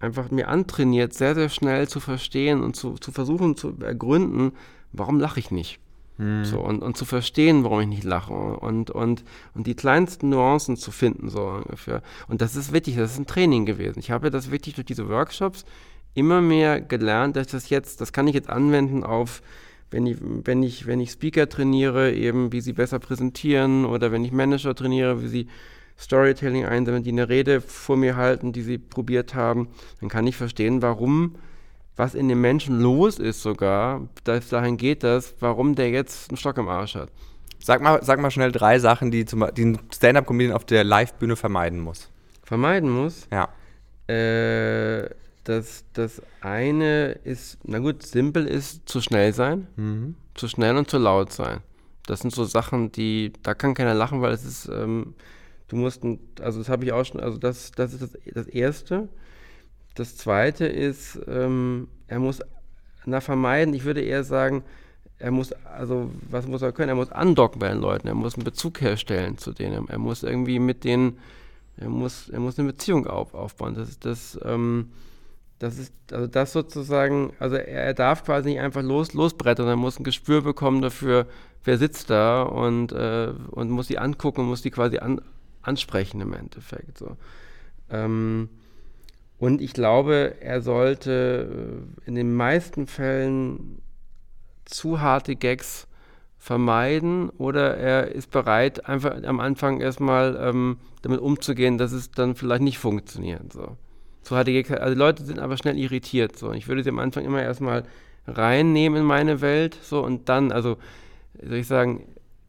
einfach mir antrainiert, sehr, sehr schnell zu verstehen und zu, zu versuchen zu ergründen, warum lache ich nicht. Hm. So, und, und zu verstehen, warum ich nicht lache und, und, und die kleinsten Nuancen zu finden, so ungefähr. Und das ist wichtig, das ist ein Training gewesen. Ich habe das wirklich durch diese Workshops immer mehr gelernt, dass ich das jetzt, das kann ich jetzt anwenden auf, wenn ich, wenn ich, wenn ich Speaker trainiere, eben wie sie besser präsentieren oder wenn ich Manager trainiere, wie sie Storytelling einsammeln, die eine Rede vor mir halten, die sie probiert haben, dann kann ich verstehen, warum, was in dem Menschen los ist sogar, dass dahin geht das, warum der jetzt einen Stock im Arsch hat. Sag mal, sag mal schnell drei Sachen, die, zum, die ein Stand-Up-Comedian auf der Live-Bühne vermeiden muss. Vermeiden muss? Ja. Äh, das, das eine ist, na gut, simpel ist zu schnell sein, mhm. zu schnell und zu laut sein. Das sind so Sachen, die, da kann keiner lachen, weil es ist, ähm, Du musst, also das habe ich auch schon, also das, das ist das, das Erste. Das Zweite ist, ähm, er muss, na vermeiden, ich würde eher sagen, er muss, also was muss er können? Er muss andocken bei den Leuten, er muss einen Bezug herstellen zu denen, er muss irgendwie mit denen, er muss, er muss eine Beziehung auf, aufbauen. Das ist das, ähm, das ist, also das sozusagen, also er, er, darf quasi nicht einfach los, losbrettern, er muss ein Gespür bekommen dafür, wer sitzt da und, äh, und muss sie angucken muss die quasi an, ansprechen im Endeffekt. So. Ähm, und ich glaube, er sollte äh, in den meisten Fällen zu harte Gags vermeiden oder er ist bereit, einfach am Anfang erstmal ähm, damit umzugehen, dass es dann vielleicht nicht funktioniert. So. Zu harte Gags, also Leute sind aber schnell irritiert. So. Ich würde sie am Anfang immer erstmal reinnehmen in meine Welt, so und dann, also soll ich sagen,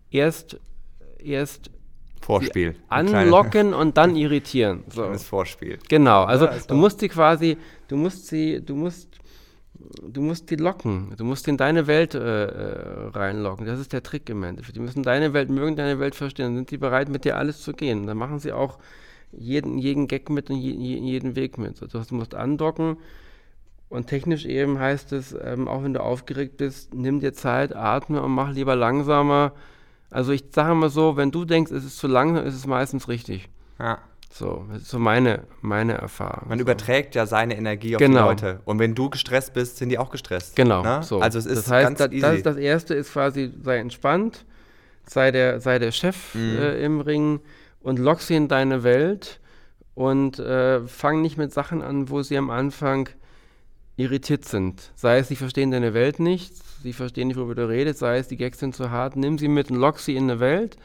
erst, erst Vorspiel. Anlocken und dann irritieren. So. Das Vorspiel. Genau, also ja, du musst sie quasi, du musst sie, du musst, du musst die locken. Du musst in deine Welt äh, äh, reinlocken. Das ist der Trick im Endeffekt. Die müssen deine Welt mögen, deine Welt verstehen. Dann sind sie bereit, mit dir alles zu gehen. Dann machen sie auch jeden, jeden Gag mit und jeden, jeden Weg mit. Also du musst andocken. Und technisch eben heißt es, ähm, auch wenn du aufgeregt bist, nimm dir Zeit, atme und mach lieber langsamer also ich sage mal so, wenn du denkst, es ist zu langsam, ist es meistens richtig. Ja. So, das ist so meine, meine Erfahrung. Man so. überträgt ja seine Energie auf genau. die Leute. Und wenn du gestresst bist, sind die auch gestresst. Genau. Ne? So. Also es ist das heißt, ganz das, easy. Das, das erste ist quasi, sei entspannt, sei der, sei der Chef Mhm. äh, im Ring und lock sie in deine Welt und äh, fang nicht mit Sachen an, wo sie am Anfang irritiert sind. Sei es, sie verstehen deine Welt nicht, sie verstehen nicht, worüber du redest, sei es, die Gags sind zu hart, nimm sie mit und lock sie in eine Welt.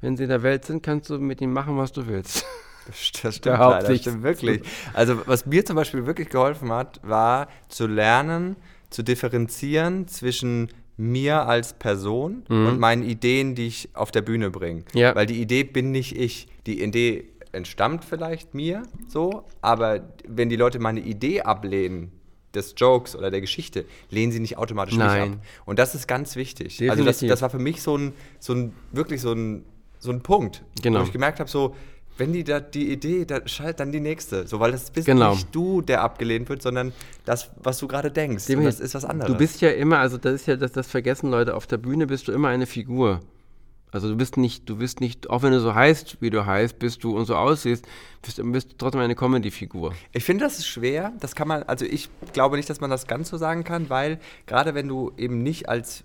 Wenn sie in der Welt sind, kannst du mit ihnen machen, was du willst. Das stimmt, leider, das stimmt wirklich. Also was mir zum Beispiel wirklich geholfen hat, war zu lernen, zu differenzieren zwischen mir als Person Mhm. und meinen Ideen, die ich auf der Bühne bringe. Ja. Weil die Idee bin nicht ich. Die Idee entstammt vielleicht mir so, aber wenn die Leute meine Idee ablehnen, des Jokes oder der Geschichte, lehnen sie nicht automatisch Nein. ab. Und das ist ganz wichtig. Also das, Definitiv. das war für mich so ein, so ein wirklich so ein, so ein Punkt, Genau. wo ich gemerkt habe, so, wenn die da die Idee, dann schalt dann die nächste. So, weil das bist Genau. nicht du, der abgelehnt wird, sondern das, was du gerade denkst. Und das ist was anderes. Du bist ja immer, also das ist ja, das, das vergessen Leute, auf der Bühne bist du immer eine Figur. Also du bist nicht, du bist nicht, auch wenn du so heißt, wie du heißt, bist du und so aussiehst, bist, bist trotzdem eine Comedy-Figur. Ich finde, das ist schwer. Das kann man, also ich glaube nicht, dass man das ganz so sagen kann, weil gerade wenn du eben nicht als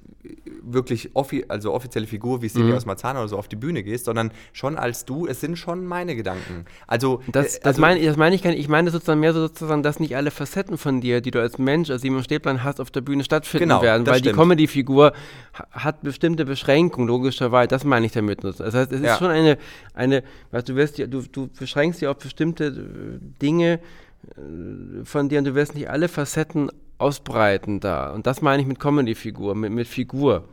wirklich offi also offizielle Figur wie Silvia Mhm. aus Marzahn oder so auf die Bühne gehst, sondern schon als du, es sind schon meine Gedanken. Also, Das, äh, das also meine das meine ich gar nicht. Ich meine sozusagen mehr so sozusagen, dass nicht alle Facetten von dir, die du als Mensch, als Simon Stäblein hast, auf der Bühne stattfinden Genau, werden, weil die stimmt. Comedy-Figur ha- hat bestimmte Beschränkungen, logischerweise. Das meine ich damit. Das heißt, es ist Ja. schon eine, eine, weißt du, wirst, du, du beschränkst dich auf bestimmte äh, Dinge äh, von dir und du wirst nicht alle Facetten ausbreiten da. Und das meine ich mit Comedy-Figur, mit, mit Figur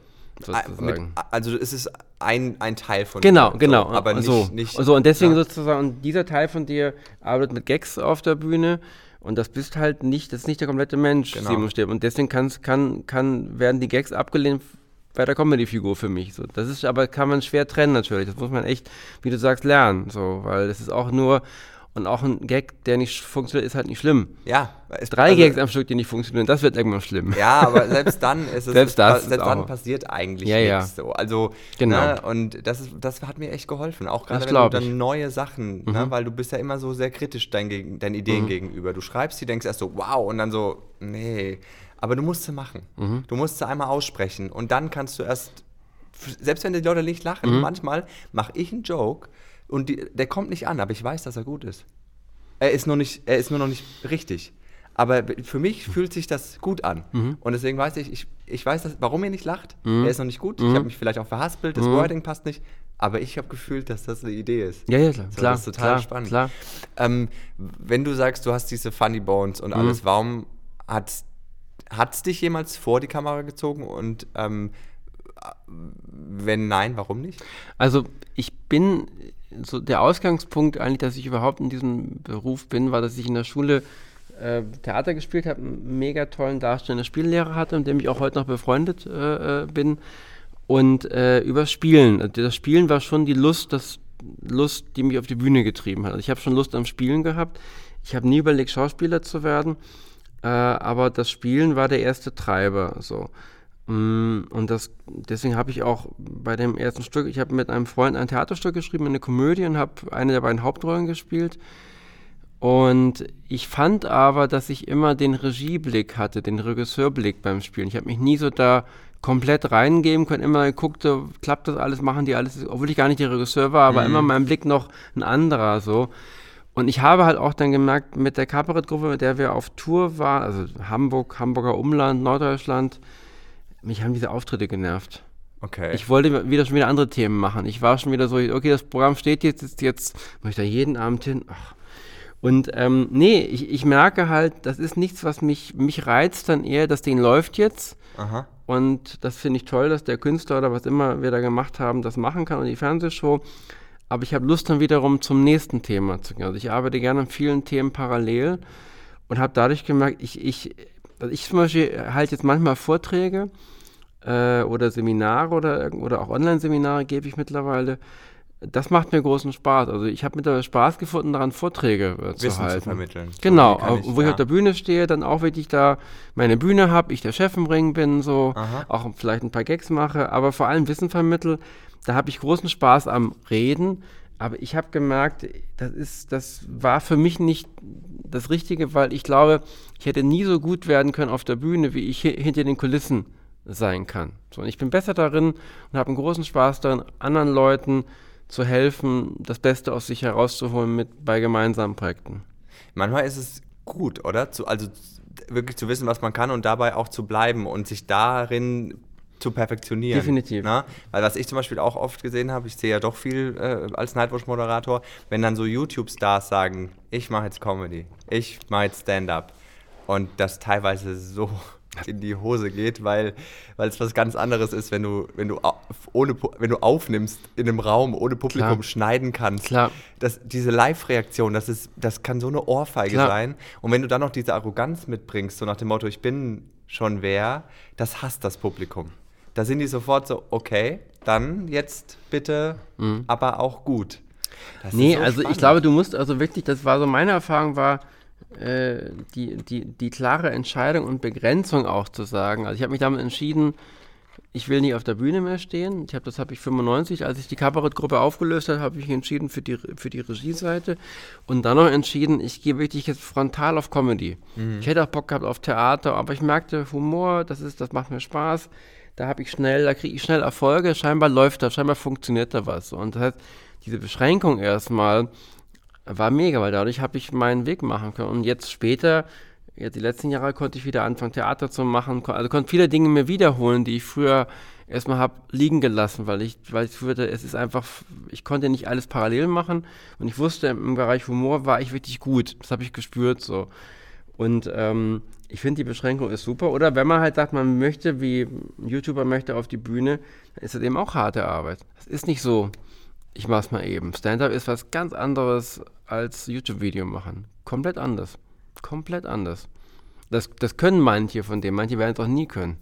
äh, sozusagen. mit, also es ist ein, ein Teil von Genau, dir, genau. So, aber nicht, so. nicht so, und deswegen ja. sozusagen, dieser Teil von dir arbeitet mit Gags auf der Bühne und das bist halt nicht, das ist nicht der komplette Mensch, Genau. Simon Stipp. Und deswegen kann's, kann, kann, werden die Gags abgelehnt bei der Comedy-Figur für mich. So. Das ist aber, kann man schwer trennen natürlich. Das muss man echt, wie du sagst, lernen. So, weil das ist auch nur, und auch ein Gag, der nicht funktioniert, ist halt nicht schlimm. Ja, es, Drei also- Gags am Stück, die nicht funktionieren, das wird irgendwann schlimm. Ja, aber selbst dann ist es Selbst das selbst dann passiert eigentlich Ja, ja. nichts. So. Also Genau. ne, und das ist, das hat mir echt geholfen. Auch gerade wenn du dann ich. Mhm. neue Sachen, ne, weil du bist ja immer so sehr kritisch dein, deinen Ideen gegenüber. Du schreibst die, denkst erst so, wow, und dann so, nee. Aber du musst sie machen. Mhm. Du musst sie einmal aussprechen und dann kannst du erst, selbst wenn die Leute nicht lachen, Mhm. manchmal mache ich einen Joke und die, der kommt nicht an, aber ich weiß, dass er gut ist. Er ist nur nicht, er ist nur noch nicht richtig. Aber für mich fühlt sich das gut an. Mhm. Und deswegen weiß ich, ich, ich weiß, dass, warum er nicht lacht. Er ist noch nicht gut. Ich habe mich vielleicht auch verhaspelt, das Wording passt nicht. Aber ich habe gefühlt, dass das eine Idee ist. Ja, ja, klar. So, klar das ist total klar, spannend. Klar. Ähm, wenn du sagst, du hast diese Funny Bones und Mhm. alles, warum hat es dich jemals vor die Kamera gezogen? Und ähm, wenn nein, warum nicht? Also ich bin, so der Ausgangspunkt eigentlich, dass ich überhaupt in diesem Beruf bin, war, dass ich in der Schule äh, Theater gespielt habe, einen mega tollen darstellenden Spiellehrer hatte, mit dem ich auch heute noch befreundet äh, äh, bin. Und äh, über Spielen. Also das Spielen war schon die Lust, das Lust, die mich auf die Bühne getrieben hat. Also ich habe schon Lust am Spielen gehabt. Ich habe nie überlegt, Schauspieler zu werden. Äh, aber das Spielen war der erste Treiber. So. Mm, Und das, deswegen habe ich auch bei dem ersten Stück, ich habe mit einem Freund ein Theaterstück geschrieben, eine Komödie und habe eine der beiden Hauptrollen gespielt. Und ich fand aber, dass ich immer den Regieblick hatte, den Regisseurblick beim Spielen. Ich habe mich nie so da komplett reingeben können, immer geguckt, so, klappt das alles, machen die alles, obwohl ich gar nicht der Regisseur war, aber immer mein Blick noch ein anderer so. Und ich habe halt auch dann gemerkt, mit der Kabarettgruppe, mit der wir auf Tour waren, also Hamburg, Hamburger Umland, Norddeutschland, mich haben diese Auftritte genervt. Okay. Ich wollte wieder schon wieder andere Themen machen. Ich war schon wieder so, okay, das Programm steht jetzt, jetzt, jetzt muss ich da jeden Abend hin. Ach. Und ähm, nee, ich, ich merke halt, das ist nichts, was mich, mich reizt, dann eher, das Ding läuft jetzt. Aha. Und das finde ich toll, dass der Künstler oder was immer wir da gemacht haben, das machen kann und die Fernsehshow. Aber ich habe Lust dann wiederum zum nächsten Thema zu gehen. Also ich arbeite gerne an vielen Themen parallel und habe dadurch gemerkt, ich, ich, also ich zum Beispiel halte jetzt manchmal Vorträge äh, oder Seminare oder, oder auch Online-Seminare gebe ich mittlerweile das macht mir großen Spaß. Also ich habe mittlerweile Spaß gefunden, daran Vorträge äh, zu Wissen halten. zu vermitteln. Genau, So, kann wo ich ja. auf der Bühne stehe, dann auch wirklich da meine Bühne habe, ich der Chef im Ring bin, so Aha. auch vielleicht ein paar Gags mache, aber vor allem Wissen vermittel. Da habe ich großen Spaß am Reden. Aber ich habe gemerkt, das ist, das war für mich nicht das Richtige, weil ich glaube, ich hätte nie so gut werden können auf der Bühne, wie ich hi- hinter den Kulissen sein kann. So, und ich bin besser darin und habe einen großen Spaß darin, anderen Leuten zu helfen, das Beste aus sich herauszuholen mit bei gemeinsamen Projekten. Manchmal ist es gut, oder? Zu, also wirklich zu wissen, was man kann und dabei auch zu bleiben und sich darin zu perfektionieren. Definitiv. Na? Weil was ich zum Beispiel auch oft gesehen habe, ich sehe ja doch viel äh, als Nightwatch-Moderator, wenn dann so YouTube-Stars sagen, ich mache jetzt Comedy, ich mache jetzt Stand-up und das teilweise so in die Hose geht, weil, weil es was ganz anderes ist, wenn du, wenn du, ohne, wenn du aufnimmst in einem Raum ohne Publikum Klar. schneiden kannst. Klar. Das, diese Live-Reaktion, das, ist, das kann so eine Ohrfeige Klar. sein. Und wenn du dann noch diese Arroganz mitbringst, so nach dem Motto, ich bin schon wer, das hasst das Publikum. Da sind die sofort so, okay, dann jetzt bitte, aber auch gut. Das Nee, so also ich spannend. glaube, du musst also wirklich, das war so meine Erfahrung, war äh, die, die, die klare Entscheidung und Begrenzung auch zu sagen. Also ich habe mich damit entschieden, ich will nicht auf der Bühne mehr stehen. Ich habe das habe ich 95, als ich die Kabarettgruppe aufgelöst habe, habe ich mich entschieden für die für die Regieseite und dann noch entschieden, ich gehe wirklich jetzt frontal auf Comedy. Ich hätte auch Bock gehabt auf Theater, aber ich merkte Humor, das ist das macht mir Spaß. Da habe ich schnell, da kriege ich schnell Erfolge, scheinbar läuft da, scheinbar funktioniert da was. Und das heißt, diese Beschränkung erstmal war mega, weil dadurch habe ich meinen Weg machen können. Und jetzt später, jetzt die letzten Jahre, konnte ich wieder anfangen, Theater zu machen. Also konnte viele Dinge mir wiederholen, die ich früher erstmal habe liegen gelassen, weil ich, weil ich würde, es ist einfach, ich konnte nicht alles parallel machen. Und ich wusste, im Bereich Humor war ich wirklich gut. Das habe ich gespürt so. Und ähm, ich finde, die Beschränkung ist super. Oder wenn man halt sagt, man möchte, wie ein YouTuber möchte auf die Bühne, dann ist das eben auch harte Arbeit. Es ist nicht so, ich mach's mal eben. Stand-up ist was ganz anderes als YouTube-Video machen. Komplett anders. Komplett anders. Das, das können manche von denen, manche werden es auch nie können.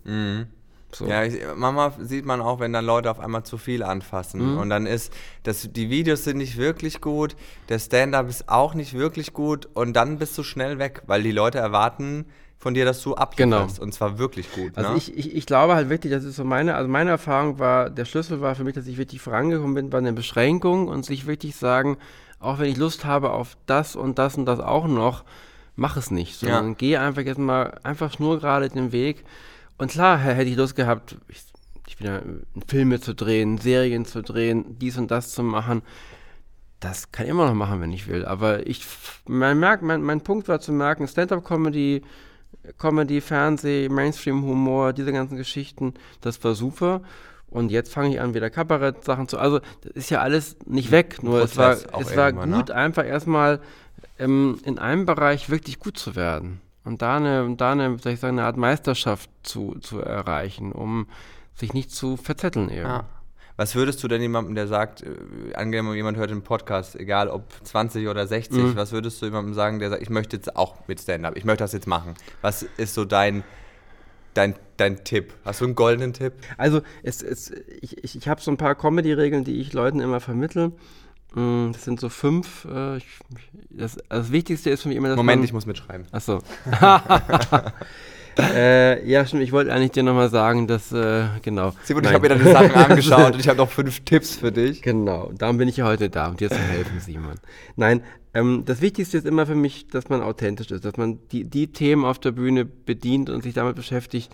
So. Ja, ich, Mama sieht man auch, wenn dann Leute auf einmal zu viel anfassen. Mhm. Und dann ist, das, die Videos sind nicht wirklich gut, der Stand-up ist auch nicht wirklich gut und dann bist du schnell weg, weil die Leute erwarten von dir, dass du ablieferst. Genau. Und zwar wirklich gut. Also ne? ich, ich, ich glaube halt wirklich, das ist so meine, also meine Erfahrung war, der Schlüssel war für mich, dass ich wirklich vorangekommen bin bei einer Beschränkung und sich wirklich sagen, auch wenn ich Lust habe auf das und das und das auch noch, mach es nicht, sondern Ja. geh einfach jetzt mal einfach schnurgerade den Weg. Und klar, hätte ich Lust gehabt, ich, ich bin ja, Filme zu drehen, Serien zu drehen, dies und das zu machen. Das kann ich immer noch machen, wenn ich will. Aber ich, man merkt, mein, mein Punkt war zu merken, Stand-up-Comedy, Comedy, Fernseh, Mainstream-Humor, diese ganzen Geschichten, das war super. Und jetzt fange ich an, wieder Kabarett-Sachen zu. Also, das ist ja alles nicht weg. Nur es war, Prozess es war irgendwann, gut, ne? einfach erstmal ähm, in einem Bereich wirklich gut zu werden. Und da eine, da eine, soll ich sagen, eine Art Meisterschaft zu, zu erreichen, um sich nicht zu verzetteln eben. Ja. Was würdest du denn jemandem, der sagt, äh, angenommen jemand hört den Podcast, egal ob 20 oder 60, Mhm. was würdest du jemandem sagen, der sagt, ich möchte jetzt auch mit Stand-up, ich möchte das jetzt machen? Was ist so dein, dein, dein Tipp? Hast du einen goldenen Tipp? Also es, es, ich, ich, ich habe so ein paar Comedy-Regeln, die ich Leuten immer vermittle. Mm, Das sind so fünf. Äh, ich, das, das Wichtigste ist für mich immer, dass Moment, man, ich muss mitschreiben. Achso. äh, ja, stimmt. Ich wollte eigentlich dir nochmal sagen, dass, äh, genau. Simon, ich habe mir deine Sachen angeschaut und ich habe noch fünf Tipps für dich. Genau, darum bin ich ja heute da, um dir zu helfen, Simon. Nein, ähm, das Wichtigste ist immer für mich, dass man authentisch ist, dass man die, die Themen auf der Bühne bedient und sich damit beschäftigt,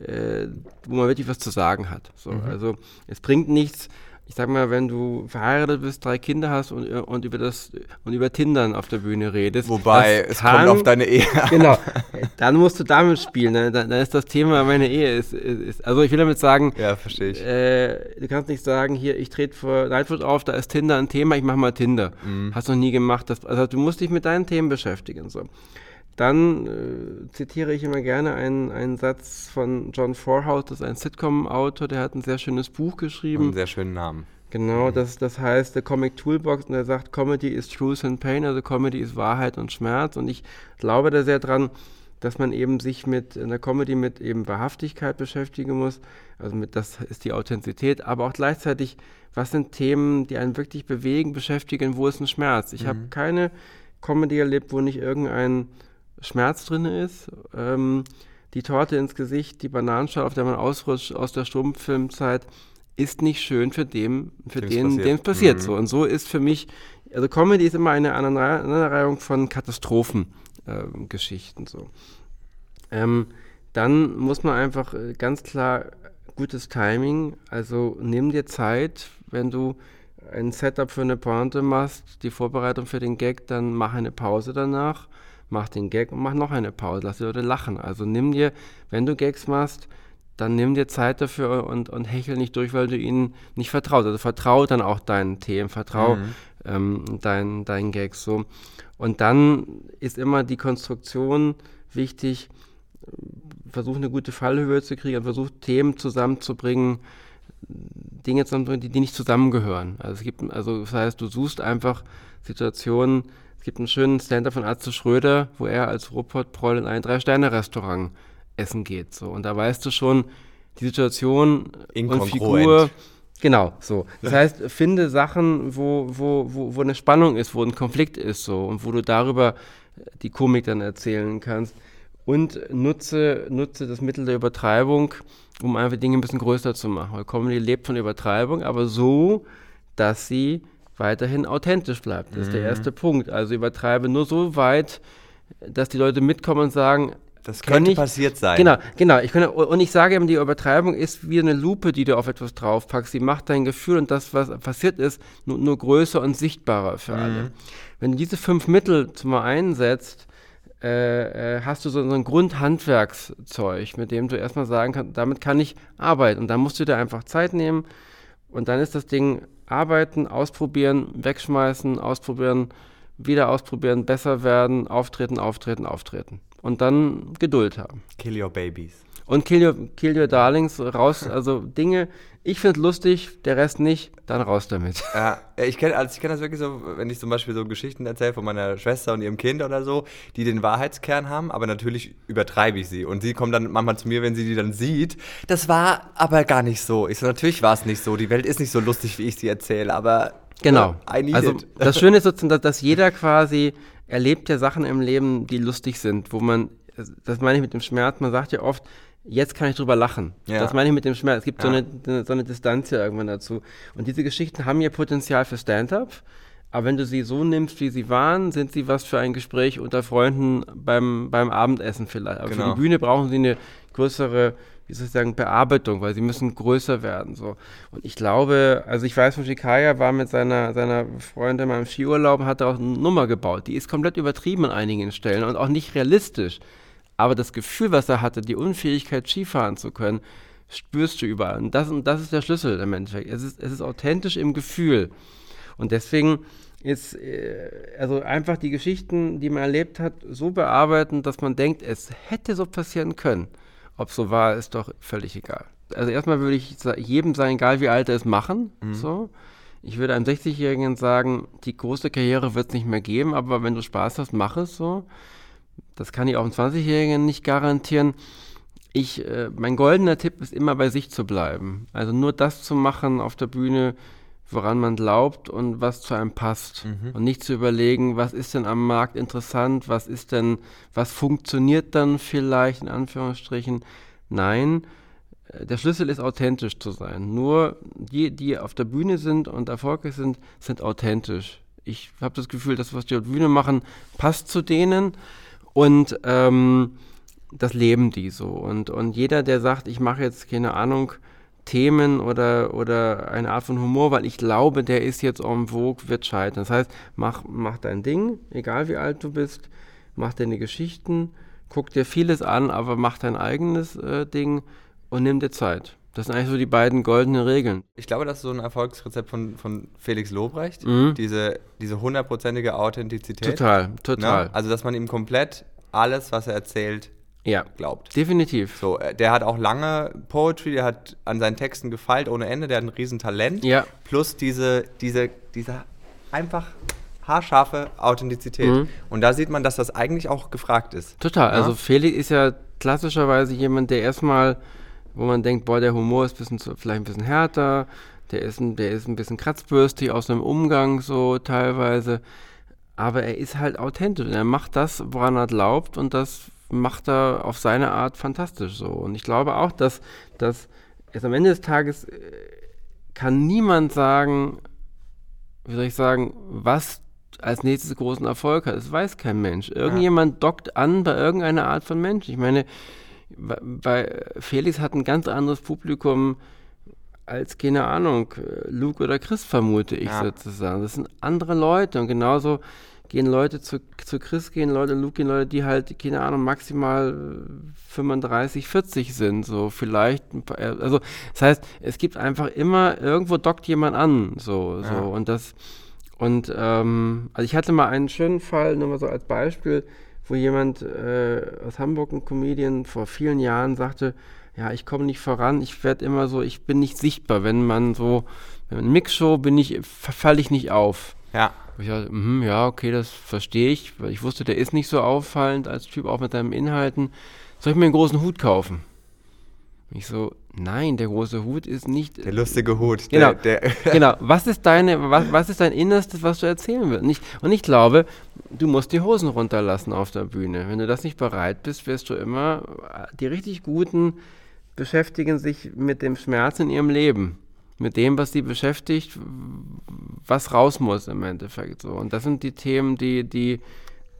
äh, wo man wirklich was zu sagen hat. So, Also es bringt nichts, ich sag mal, wenn du verheiratet bist, drei Kinder hast und, und über das und über Tindern auf der Bühne redest. Wobei, es kann, kommt auf deine Ehe. Genau. Dann musst du damit spielen. Dann, dann ist das Thema meine Ehe. Ist, ist, also ich will damit sagen, ja, verstehe ich. Äh, du kannst nicht sagen, hier, ich trete vor Nightwood auf, da ist Tinder ein Thema, ich mache mal Tinder. Mhm. Hast noch nie gemacht. Das, also du musst dich mit deinen Themen beschäftigen. So. Dann äh, zitiere ich immer gerne einen, einen Satz von John Forhouse, das ist ein Sitcom-Autor, der hat ein sehr schönes Buch geschrieben. Einen sehr schönen Namen. Genau, mhm. das, das heißt The Comic Toolbox und er sagt, Comedy is Truth and Pain, also Comedy ist Wahrheit und Schmerz. Und ich glaube da sehr dran, dass man eben sich mit in der Comedy mit eben Wahrhaftigkeit beschäftigen muss. Also mit das ist die Authentizität, aber auch gleichzeitig, was sind Themen, die einen wirklich bewegen, beschäftigen, wo ist ein Schmerz? Ich mhm. habe keine Comedy erlebt, wo nicht irgendein Schmerz drin ist. Ähm, die Torte ins Gesicht, die Bananenschale, auf der man ausrutscht aus der Stummfilmzeit, ist nicht schön für, dem, für den, dem es passiert. Mhm. So. Und so ist für mich, also Comedy ist immer eine Aneinanderreihung von Katastrophengeschichten. Äh, so. Ähm, dann muss man einfach äh, ganz klar gutes Timing, also nimm dir Zeit, wenn du ein Setup für eine Pointe machst, die Vorbereitung für den Gag, dann mach eine Pause danach mach den Gag und mach noch eine Pause, lass die Leute lachen. Also nimm dir, wenn du Gags machst, dann nimm dir Zeit dafür und, und hechel nicht durch, weil du ihnen nicht vertraust. Also vertrau dann auch deinen Themen, vertrau mhm. ähm, deinen, deinen Gags so. Und dann ist immer die Konstruktion wichtig, versuch eine gute Fallhöhe zu kriegen, versuch Themen zusammenzubringen, Dinge zusammenzubringen, die, die nicht zusammengehören. Also es gibt, also das heißt, du suchst einfach Situationen, gibt einen schönen Stand-up von Atze Schröder, wo er als Ruhrpott-Proll in ein Drei-Sterne-Restaurant essen geht. So. Und da weißt du schon, die Situation und Figur. Genau, so. Das heißt, finde Sachen, wo, wo, wo, wo eine Spannung ist, wo ein Konflikt ist, so, und wo du darüber die Komik dann erzählen kannst. Und nutze, nutze das Mittel der Übertreibung, um einfach Dinge ein bisschen größer zu machen. Weil Comedy lebt von Übertreibung, aber so, dass sie weiterhin authentisch bleibt. Das ist der mhm. erste Punkt. Also übertreibe nur so weit, dass die Leute mitkommen und sagen, das könnte ich, passiert sein. Genau, genau. Ich könnte, und ich sage eben, die Übertreibung ist wie eine Lupe, die du auf etwas draufpackst. Sie macht dein Gefühl und das, was passiert ist, nur, nur größer und sichtbarer für mhm. alle. Wenn du diese fünf Mittel zum mal einsetzt, äh, äh, hast du so, so ein Grundhandwerkszeug, mit dem du erstmal sagen kannst, damit kann ich arbeiten. Und dann musst du dir einfach Zeit nehmen und dann ist das Ding arbeiten, ausprobieren, wegschmeißen, ausprobieren, wieder ausprobieren, besser werden, auftreten, auftreten, auftreten. Und dann Geduld haben. Kill your babies. Und Kill Your, Kill Your Darlings raus, also Dinge, ich finde es lustig, der Rest nicht, dann raus damit. Ja, ich kenne also kenn das wirklich so, wenn ich zum Beispiel so Geschichten erzähle von meiner Schwester und ihrem Kind oder so, die den Wahrheitskern haben, aber natürlich übertreibe ich sie. Und sie kommt dann manchmal zu mir, wenn sie die dann sieht. Das war aber gar nicht so. Ich so, natürlich war es nicht so. Die Welt ist nicht so lustig, wie ich sie erzähle, aber. Genau. also, it. das Schöne ist sozusagen, dass jeder quasi erlebt ja Sachen im Leben, die lustig sind, wo man, das meine ich mit dem Schmerz, man sagt ja oft, jetzt kann ich drüber lachen. Ja. Das meine ich mit dem Schmerz. Es gibt ja. so, eine, so eine Distanz ja irgendwann dazu. Und diese Geschichten haben ja Potenzial für Stand-up. Aber wenn du sie so nimmst, wie sie waren, sind sie was für ein Gespräch unter Freunden beim, beim Abendessen vielleicht. Aber genau. für die Bühne brauchen sie eine größere, wie soll ich sagen, Bearbeitung, weil sie müssen größer werden. So. Und ich glaube, also ich weiß von Shikaya war mit seiner, seiner Freundin mal im Skiurlaub und hat daraus eine Nummer gebaut. Die ist komplett übertrieben an einigen Stellen und auch nicht realistisch. Aber das Gefühl, was er hatte, die Unfähigkeit, Skifahren zu können, spürst du überall. Und das, und das ist der Schlüssel im Endeffekt. Es ist, es ist authentisch im Gefühl. Und deswegen ist äh, also einfach die Geschichten, die man erlebt hat, so bearbeiten, dass man denkt, es hätte so passieren können. Ob so war, ist doch völlig egal. Also erstmal würde ich jedem sagen, egal wie alt er ist, machen. Mhm. So. Ich würde einem 60-Jährigen sagen, die große Karriere wird es nicht mehr geben, aber wenn du Spaß hast, mach es so. Das kann ich auch einem 20-Jährigen nicht garantieren. Ich, äh, mein goldener Tipp ist immer bei sich zu bleiben. Also nur das zu machen auf der Bühne, woran man glaubt und was zu einem passt. Mhm. Und nicht zu überlegen, was ist denn am Markt interessant, was ist denn, was funktioniert dann vielleicht in Anführungsstrichen. Nein, äh, der Schlüssel ist authentisch zu sein. Nur die, die auf der Bühne sind und erfolgreich sind, sind authentisch. Ich habe das Gefühl, das, was die auf der Bühne machen, passt zu denen. Und ähm, das leben die so. Und, und jeder, der sagt, ich mache jetzt, keine Ahnung, Themen oder, oder eine Art von Humor, weil ich glaube, der ist jetzt en vogue, wird scheitern. Das heißt, mach, mach dein Ding, egal wie alt du bist, mach deine Geschichten, guck dir vieles an, aber mach dein eigenes äh, Ding und nimm dir Zeit. Das sind eigentlich so die beiden goldenen Regeln. Ich glaube, das ist so ein Erfolgsrezept von, von Felix Lobrecht, mhm. diese, diese hundertprozentige Authentizität. Total, total. Ne? Also, dass man ihm komplett alles, was er erzählt, ja, glaubt. Definitiv. So, äh, der hat auch lange Poetry, der hat an seinen Texten gefeilt ohne Ende, der hat ein Riesentalent. Ja. Plus diese, diese, diese einfach haarscharfe Authentizität. Mhm. Und da sieht man, dass das eigentlich auch gefragt ist. Total. Ja? Also Felix ist ja klassischerweise jemand, der erstmal wo man denkt, boah, der Humor ist ein bisschen vielleicht ein bisschen härter, der ist ein, der ist ein bisschen kratzbürstig aus dem Umgang so teilweise, aber er ist halt authentisch und er macht das, woran er glaubt und das macht er auf seine Art fantastisch so. Und ich glaube auch, dass, dass es am Ende des Tages äh, kann niemand sagen, wie soll ich sagen, was als nächstes großen Erfolg hat. Es weiß kein Mensch. Irgendjemand dockt an bei irgendeiner Art von Mensch. Ich meine, bei Felix hat ein ganz anderes Publikum als, keine Ahnung, Luke oder Chris, vermute ich ja. sozusagen. Das sind andere Leute und genauso gehen Leute zu, zu Chris, gehen Leute, Luke, gehen Leute, die halt, keine Ahnung, maximal 35, 40 sind, so vielleicht, also das heißt, es gibt einfach immer, irgendwo dockt jemand an, so, ja. so und das, und ähm, also ich hatte mal einen schönen Fall, nur mal so als Beispiel, wo jemand äh, aus Hamburg, ein Comedian, vor vielen Jahren sagte, ja, ich komme nicht voran, ich werde immer so, ich bin nicht sichtbar. Wenn man so, wenn man Mixshow bin ich, falle ich nicht auf. Ja. ich dachte, mh, ja, okay, das verstehe ich, weil ich wusste, der ist nicht so auffallend als Typ, auch mit seinen Inhalten. Soll ich mir einen großen Hut kaufen? Ich so, nein, der große Hut ist nicht. Der lustige Hut. Genau. Der, der genau. Was ist deine, was, was ist dein Innerstes, was du erzählen willst? Und ich, und ich glaube, du musst die Hosen runterlassen auf der Bühne. Wenn du das nicht bereit bist, wirst du immer, die richtig Guten beschäftigen sich mit dem Schmerz in ihrem Leben. Mit dem, was sie beschäftigt, was raus muss im Endeffekt. So. Und das sind die Themen, die, die,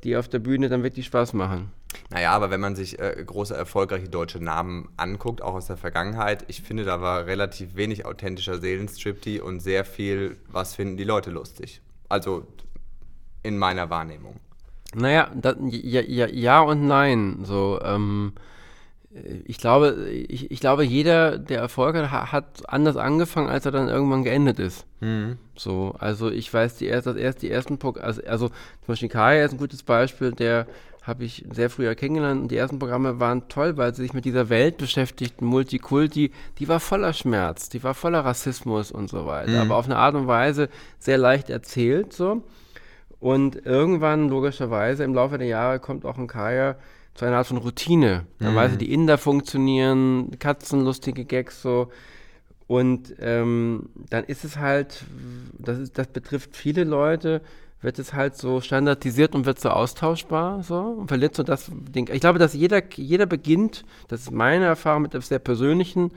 die auf der Bühne dann wirklich Spaß machen. Naja, aber wenn man sich äh, große, erfolgreiche deutsche Namen anguckt, auch aus der Vergangenheit, ich finde, da war relativ wenig authentischer Seelenstriptease und sehr viel, was finden die Leute lustig. Also in meiner Wahrnehmung. Naja, das, ja, ja, ja und nein. So, ähm, ich glaube, ich, ich, glaube, jeder, der Erfolg hat, hat anders angefangen, als er dann irgendwann geendet ist. Mhm. So, also ich weiß, die erst, das erst die ersten also, also zum Beispiel Kaya ist ein gutes Beispiel, der habe ich sehr früher kennengelernt und die ersten Programme waren toll, weil sie sich mit dieser Welt beschäftigten, Multikulti, die war voller Schmerz, die war voller Rassismus und so weiter, mhm. aber auf eine Art und Weise sehr leicht erzählt so. Und irgendwann, logischerweise, im Laufe der Jahre kommt auch ein Kaya zu einer Art von Routine. Dann mhm. weiß er, die Inder funktionieren, Katzen, lustige Gags so. Und ähm, dann ist es halt, das, ist, das betrifft viele Leute, wird es halt so standardisiert und wird so austauschbar so und verliert so das Ding. Ich glaube, dass jeder, jeder beginnt, das ist meine Erfahrung mit etwas sehr Persönlichen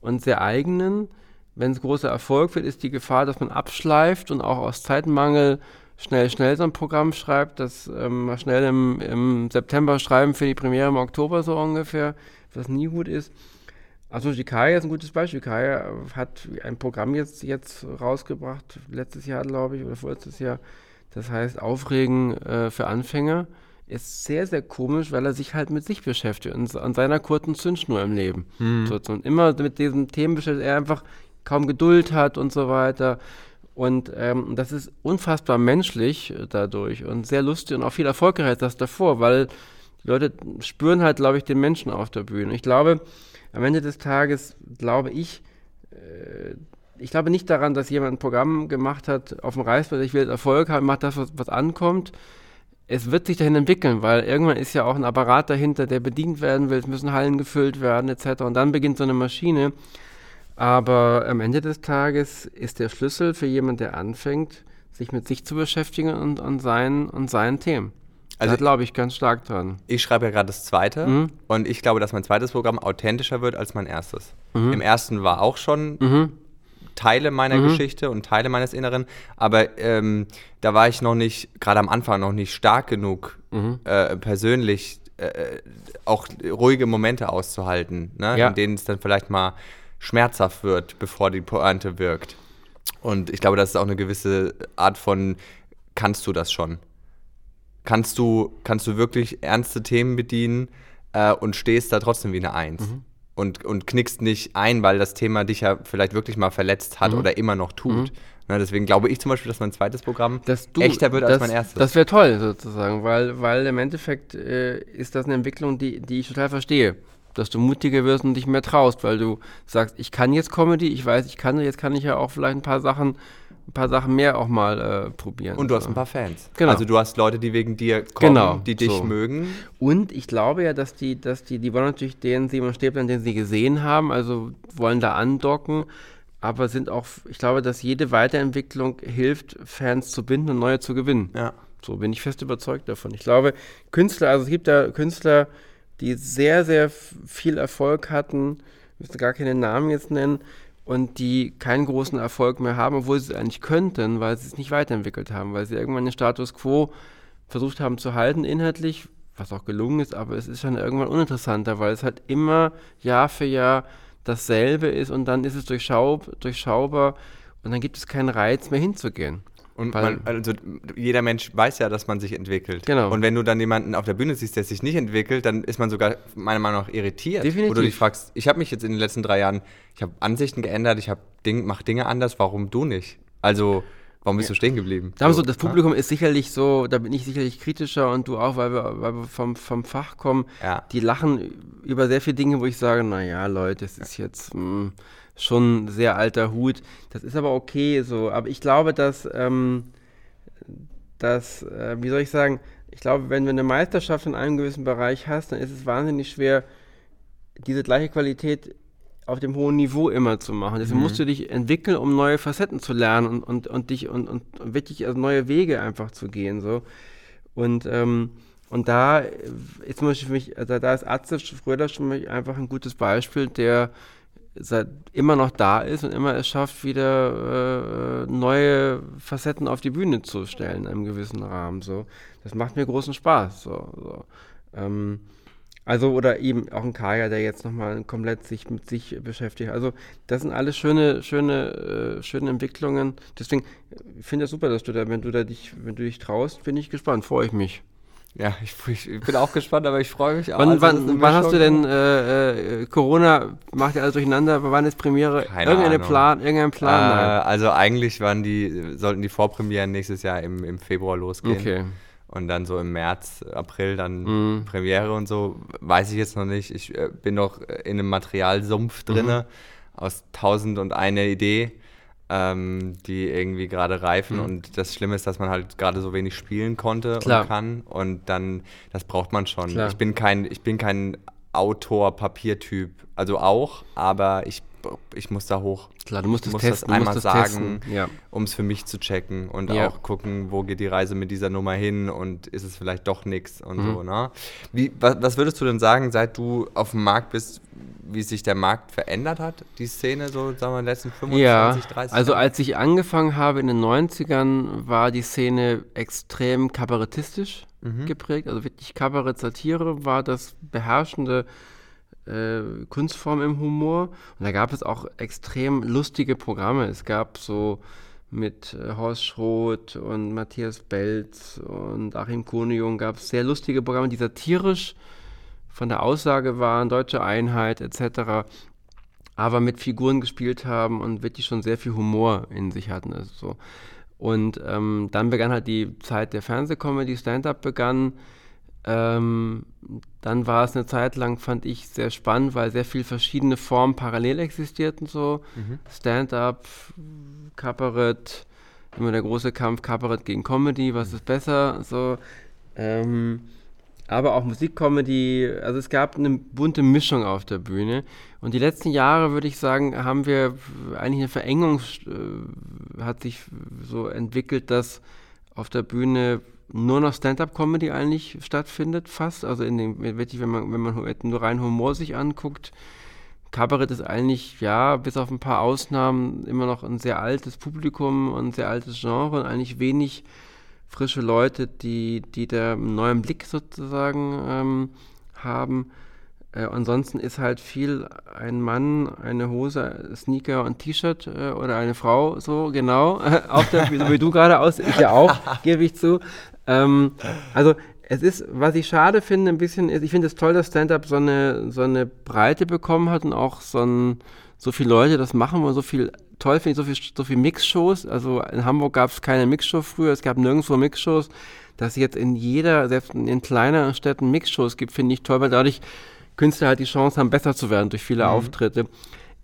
und sehr eigenen. Wenn es großer Erfolg wird, ist die Gefahr, dass man abschleift und auch aus Zeitmangel schnell, schnell so ein Programm schreibt, das ähm, mal schnell im, im September schreiben für die Premiere im Oktober so ungefähr, was nie gut ist. Also die Kaya ist ein gutes Beispiel. Kaya hat ein Programm jetzt, jetzt rausgebracht, letztes Jahr glaube ich, oder vorletztes Jahr, das heißt Aufregen äh, für Anfänger. Ist sehr, sehr komisch, weil er sich halt mit sich beschäftigt und an seiner kurzen Zündschnur im Leben. Mhm. So, und immer mit diesen Themen beschäftigt, er einfach kaum Geduld hat und so weiter. Und ähm, das ist unfassbar menschlich äh, dadurch und sehr lustig und auch viel erfolgreicher als das davor, weil die Leute spüren halt, glaube ich, den Menschen auf der Bühne. Ich glaube, am Ende des Tages, glaube ich, äh, ich glaube nicht daran, dass jemand ein Programm gemacht hat auf dem Reißbrett, ich will jetzt Erfolg haben, macht das, was, was ankommt. Es wird sich dahin entwickeln, weil irgendwann ist ja auch ein Apparat dahinter, der bedient werden will, es müssen Hallen gefüllt werden, etc. Und dann beginnt so eine Maschine. Aber am Ende des Tages ist der Schlüssel für jemanden, der anfängt, sich mit sich zu beschäftigen und an seinen, und seinen Themen. Also da glaube ich ganz stark dran. Ich schreibe ja gerade das zweite mhm. und ich glaube, dass mein zweites Programm authentischer wird als mein erstes. Mhm. Im ersten war auch schon mhm. Teile meiner mhm. Geschichte und Teile meines Inneren, aber ähm, da war ich noch nicht, gerade am Anfang noch nicht stark genug mhm. äh, persönlich äh, auch ruhige Momente auszuhalten, ne? ja. in denen es dann vielleicht mal schmerzhaft wird, bevor die Pointe wirkt. Und ich glaube, das ist auch eine gewisse Art von, kannst du das schon? Kannst du, kannst du wirklich ernste Themen bedienen äh, und stehst da trotzdem wie eine Eins? Mhm. Und, und knickst nicht ein, weil das Thema dich ja vielleicht wirklich mal verletzt hat mhm. oder immer noch tut. Mhm. Na, deswegen glaube ich zum Beispiel, dass mein zweites Programm du, echter wird das, als mein erstes. Das wäre toll sozusagen, weil, weil im Endeffekt äh, ist das eine Entwicklung, die, die ich total verstehe dass du mutiger wirst und dich mehr traust, weil du sagst, ich kann jetzt Comedy, ich weiß, ich kann, jetzt kann ich ja auch vielleicht ein paar Sachen, ein paar Sachen mehr auch mal äh, probieren. Und du hast ein paar Fans. Genau. Also du hast Leute, die wegen dir kommen, genau, die dich so. mögen. Und ich glaube ja, dass die, dass die, die wollen natürlich den Simon Stäbler, den sie gesehen haben, also wollen da andocken, aber sind auch, ich glaube, dass jede Weiterentwicklung hilft, Fans zu binden und neue zu gewinnen. Ja. So bin ich fest überzeugt davon. Ich glaube, Künstler, also es gibt da Künstler, die sehr, sehr viel Erfolg hatten, ich müsste gar keine Namen jetzt nennen, und die keinen großen Erfolg mehr haben, obwohl sie es eigentlich könnten, weil sie es nicht weiterentwickelt haben, weil sie irgendwann den Status quo versucht haben zu halten inhaltlich, was auch gelungen ist, aber es ist dann irgendwann uninteressanter, weil es halt immer Jahr für Jahr dasselbe ist und dann ist es durchschaub, durchschaubar und dann gibt es keinen Reiz mehr hinzugehen. Und man, also jeder Mensch weiß ja, dass man sich entwickelt. Genau. Und wenn du dann jemanden auf der Bühne siehst, der sich nicht entwickelt, dann ist man sogar meiner Meinung nach irritiert. Definitiv. Wo du dich fragst, ich habe mich jetzt in den letzten drei Jahren, ich habe Ansichten geändert, ich habe Ding, mache Dinge anders, warum du nicht? Also Warum bist ja. du stehen geblieben? So, das Publikum ja? ist sicherlich so, da bin ich sicherlich kritischer und du auch, weil wir, weil wir vom, vom Fach kommen. Ja. Die lachen über sehr viele Dinge, wo ich sage, naja, Leute, es ist jetzt, mh, hm, schon sehr alter Hut. Das ist aber okay so. Aber ich glaube, dass, ähm, dass äh, wie soll ich sagen, ich glaube, wenn du eine Meisterschaft in einem gewissen Bereich hast, dann ist es wahnsinnig schwer, diese gleiche Qualität auf dem hohen Niveau immer zu machen. Deswegen mhm. musst du dich entwickeln, um neue Facetten zu lernen und, und, und dich und, und wirklich also neue Wege einfach zu gehen. So. Und, ähm, und da ist zum Beispiel für mich, also da ist Atze Schröder schon einfach ein gutes Beispiel, der seit immer noch da ist und immer es schafft, wieder äh, neue Facetten auf die Bühne zu stellen in einem gewissen Rahmen. So. Das macht mir großen Spaß. So, so. Ähm, also, oder eben auch ein Kaya, der jetzt nochmal komplett sich mit sich beschäftigt. Also, das sind alles schöne, schöne, äh, schöne Entwicklungen. Deswegen finde ich es super, dass du da, wenn du da dich, wenn du dich traust, bin ich gespannt, freue ich mich. Ja, ich, ich, bin auch gespannt, aber ich freue mich auch. Wann, also, wann, wann hast du denn äh, äh, Corona macht ja alles durcheinander, wann ist Premiere? Keine Irgendeine Ahnung. Plan, irgendein Plan? Äh, also eigentlich waren die, sollten die Vorpremieren nächstes Jahr im, im Februar losgehen. Okay. Und dann so im März, April dann mhm. Premiere und so, weiß ich jetzt noch nicht. Ich äh, bin noch in einem Materialsumpf drin, mhm. aus tausend und eine Idee ähm, die irgendwie gerade reifen. Mhm. Und das Schlimme ist, dass man halt gerade so wenig spielen konnte Klar. und kann. Und dann, das braucht man schon. Klar. Ich bin kein, ich bin kein Autor-Papiertyp. Also auch, aber ich ich muss da hoch. Klar, du musst, ich muss das, das einmal sagen, ja. um es für mich zu checken und ja. auch gucken, wo geht die Reise mit dieser Nummer hin und ist es vielleicht doch nichts und mhm. so. Ne? Wie, was, was, würdest du denn sagen, seit du auf dem Markt bist, wie sich der Markt verändert hat, die Szene, so sagen wir, in den letzten 25, ja, 30 Jahren? Also als ich angefangen habe in den 90ern, war die Szene extrem kabarettistisch mhm. geprägt. Also wirklich Kabarett-Satire war das beherrschende äh, Kunstform im Humor. Und da gab es auch extrem lustige Programme. Es gab so mit äh, Horst Schroth und Matthias Belz und Achim Kunejung gab es sehr lustige Programme, die satirisch von der Aussage waren, deutsche Einheit etc., aber mit Figuren gespielt haben und wirklich schon sehr viel Humor in sich hatten. Also so. Und ähm, dann begann halt die Zeit der Fernsehcomedy, Stand-up begann. Ähm, dann war es eine Zeit lang, fand ich, sehr spannend, weil sehr viele verschiedene Formen parallel existierten. So mhm. Stand-up, Kabarett, immer der große Kampf Kabarett gegen Comedy, was ist besser? So. Ähm, aber auch Musikcomedy. Also es gab eine bunte Mischung auf der Bühne. Und die letzten Jahre, würde ich sagen, haben wir eigentlich eine Verengung, äh, hat sich so entwickelt, dass auf der Bühne nur noch Stand-up-Comedy eigentlich stattfindet, fast. Also in dem, wirklich, wenn man, wenn man nur rein Humor sich anguckt, Kabarett ist eigentlich, ja, bis auf ein paar Ausnahmen immer noch ein sehr altes Publikum und ein sehr altes Genre und eigentlich wenig frische Leute, die, die da einen neuen Blick sozusagen ähm, haben. Äh, ansonsten ist halt viel ein Mann, eine Hose, Sneaker und T-Shirt äh, oder eine Frau, so genau, auf der, so wie du gerade aus, ich ja auch, gebe ich zu. Ähm, also es ist, was ich schade finde, ein bisschen, ist, ich finde es toll, dass Stand-Up so eine, so eine Breite bekommen hat und auch so, ein, so viele Leute das machen und so viel toll finde ich, so viel, so viel Mixshows. Also in Hamburg gab es keine Mixshow früher, es gab nirgendwo Mixshows. Dass es jetzt in jeder, selbst in kleineren Städten Mixshows gibt, finde ich toll, weil dadurch Künstler halt die Chance haben, besser zu werden durch viele mhm. Auftritte.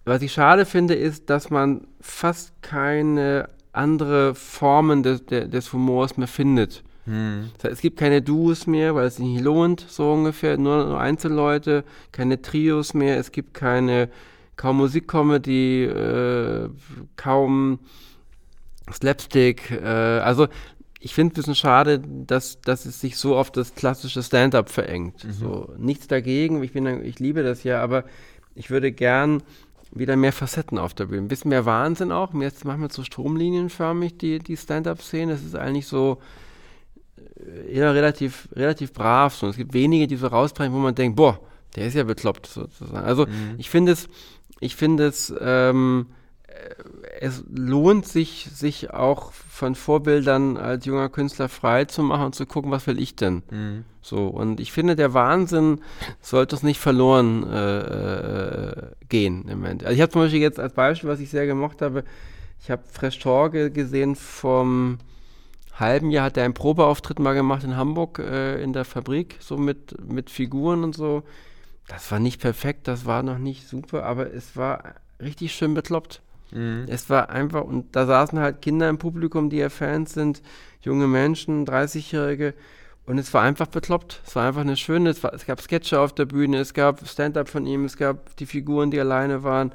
Was ich schade finde, ist, dass man fast keine andere Formen des, des Humors mehr findet. Mhm. Es gibt keine Duos mehr, weil es sich nicht lohnt, so ungefähr, nur, nur Einzelleute, keine Trios mehr, es gibt keine, kaum Musikcomedy, äh, kaum Slapstick, äh, also ich finde es ein bisschen schade, dass, dass es sich so auf das klassische Stand-up verengt. Mhm. So, nichts dagegen, ich, bin, ich liebe das ja, aber ich würde gern wieder mehr Facetten auf der Bühne. Ein bisschen mehr Wahnsinn auch. Mir jetzt machen wir so stromlinienförmig die, die Stand-up-Szene. Das ist eigentlich so eher relativ, relativ brav. So. Es gibt wenige, die so rausbrechen, wo man denkt, boah, der ist ja bekloppt sozusagen. Also mhm. ich finde es, ich finde es, ähm, es lohnt sich, sich auch von Vorbildern als junger Künstler frei zu machen und zu gucken, was will ich denn? Mhm. So, und ich finde, der Wahnsinn sollte es nicht verloren äh, äh gehen im Moment. Also ich habe zum Beispiel jetzt als Beispiel, was ich sehr gemocht habe, ich habe Fresh Torge gesehen vom halben Jahr hat er einen Probeauftritt mal gemacht in Hamburg äh, in der Fabrik, so mit, mit Figuren und so. Das war nicht perfekt, das war noch nicht super, aber es war richtig schön bekloppt. Mhm. Es war einfach, und da saßen halt Kinder im Publikum, die ja Fans sind, junge Menschen, 30-Jährige. Und es war einfach bekloppt. Es war einfach eine schöne, es, war, es gab Sketche auf der Bühne, es gab Stand-up von ihm, es gab die Figuren, die alleine waren.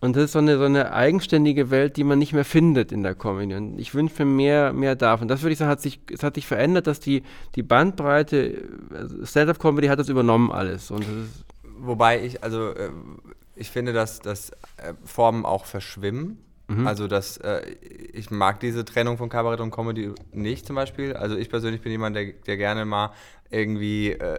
Und das ist so eine, so eine eigenständige Welt, die man nicht mehr findet in der Comedy. Und ich wünsche mir mehr, mehr davon. Das würde ich sagen, hat sich, es hat sich verändert, dass die, die Bandbreite, also Stand-up-Comedy hat das übernommen alles. Und das Wobei ich, also äh, ich finde, dass, dass äh, Formen auch verschwimmen. Mhm. Also dass äh, ich mag diese Trennung von Kabarett und Comedy nicht zum Beispiel. Also ich persönlich bin jemand, der, der gerne mal irgendwie äh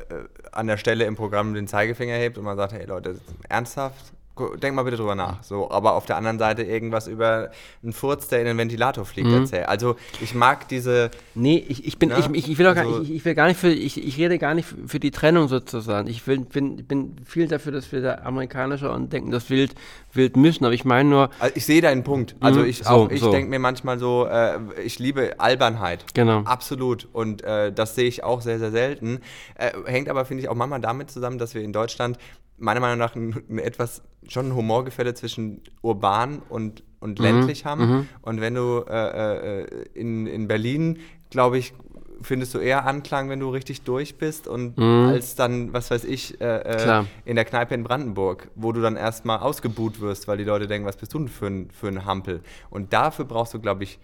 an der Stelle im Programm den Zeigefinger hebt und man sagt, hey Leute, ernsthaft, denk mal bitte drüber nach. So, aber auf der anderen Seite irgendwas über einen Furz, der in den Ventilator fliegt, mhm. erzählen. Also ich mag diese. Nee, ich, ich bin, ne? ich, ich, will auch also, gar, ich, ich, will gar nicht für, ich, ich rede gar nicht für die Trennung sozusagen. Ich will, bin, bin viel dafür, dass wir da amerikanischer und denken, das wild, wild mischen. Aber ich meine nur. Also ich sehe deinen Punkt. Also mhm. ich, so, ich so. denke mir manchmal so, äh, ich liebe Albernheit. Genau. Absolut. Und äh, das sehe ich auch sehr, sehr selten. Äh, hängt aber, finde ich, auch manchmal damit zusammen, dass wir in Deutschland meiner Meinung nach ein, ein etwas schon ein Humorgefälle zwischen urban und, und mhm. ländlich haben. Mhm. Und wenn du äh, äh, in, in Berlin, glaube ich, findest du eher Anklang, wenn du richtig durch bist und mhm. als dann, was weiß ich, äh, äh in der Kneipe in Brandenburg, wo du dann erstmal ausgebuht wirst, weil die Leute denken, was bist du denn für ein, für ein Hampel? Und dafür brauchst du, glaube ich,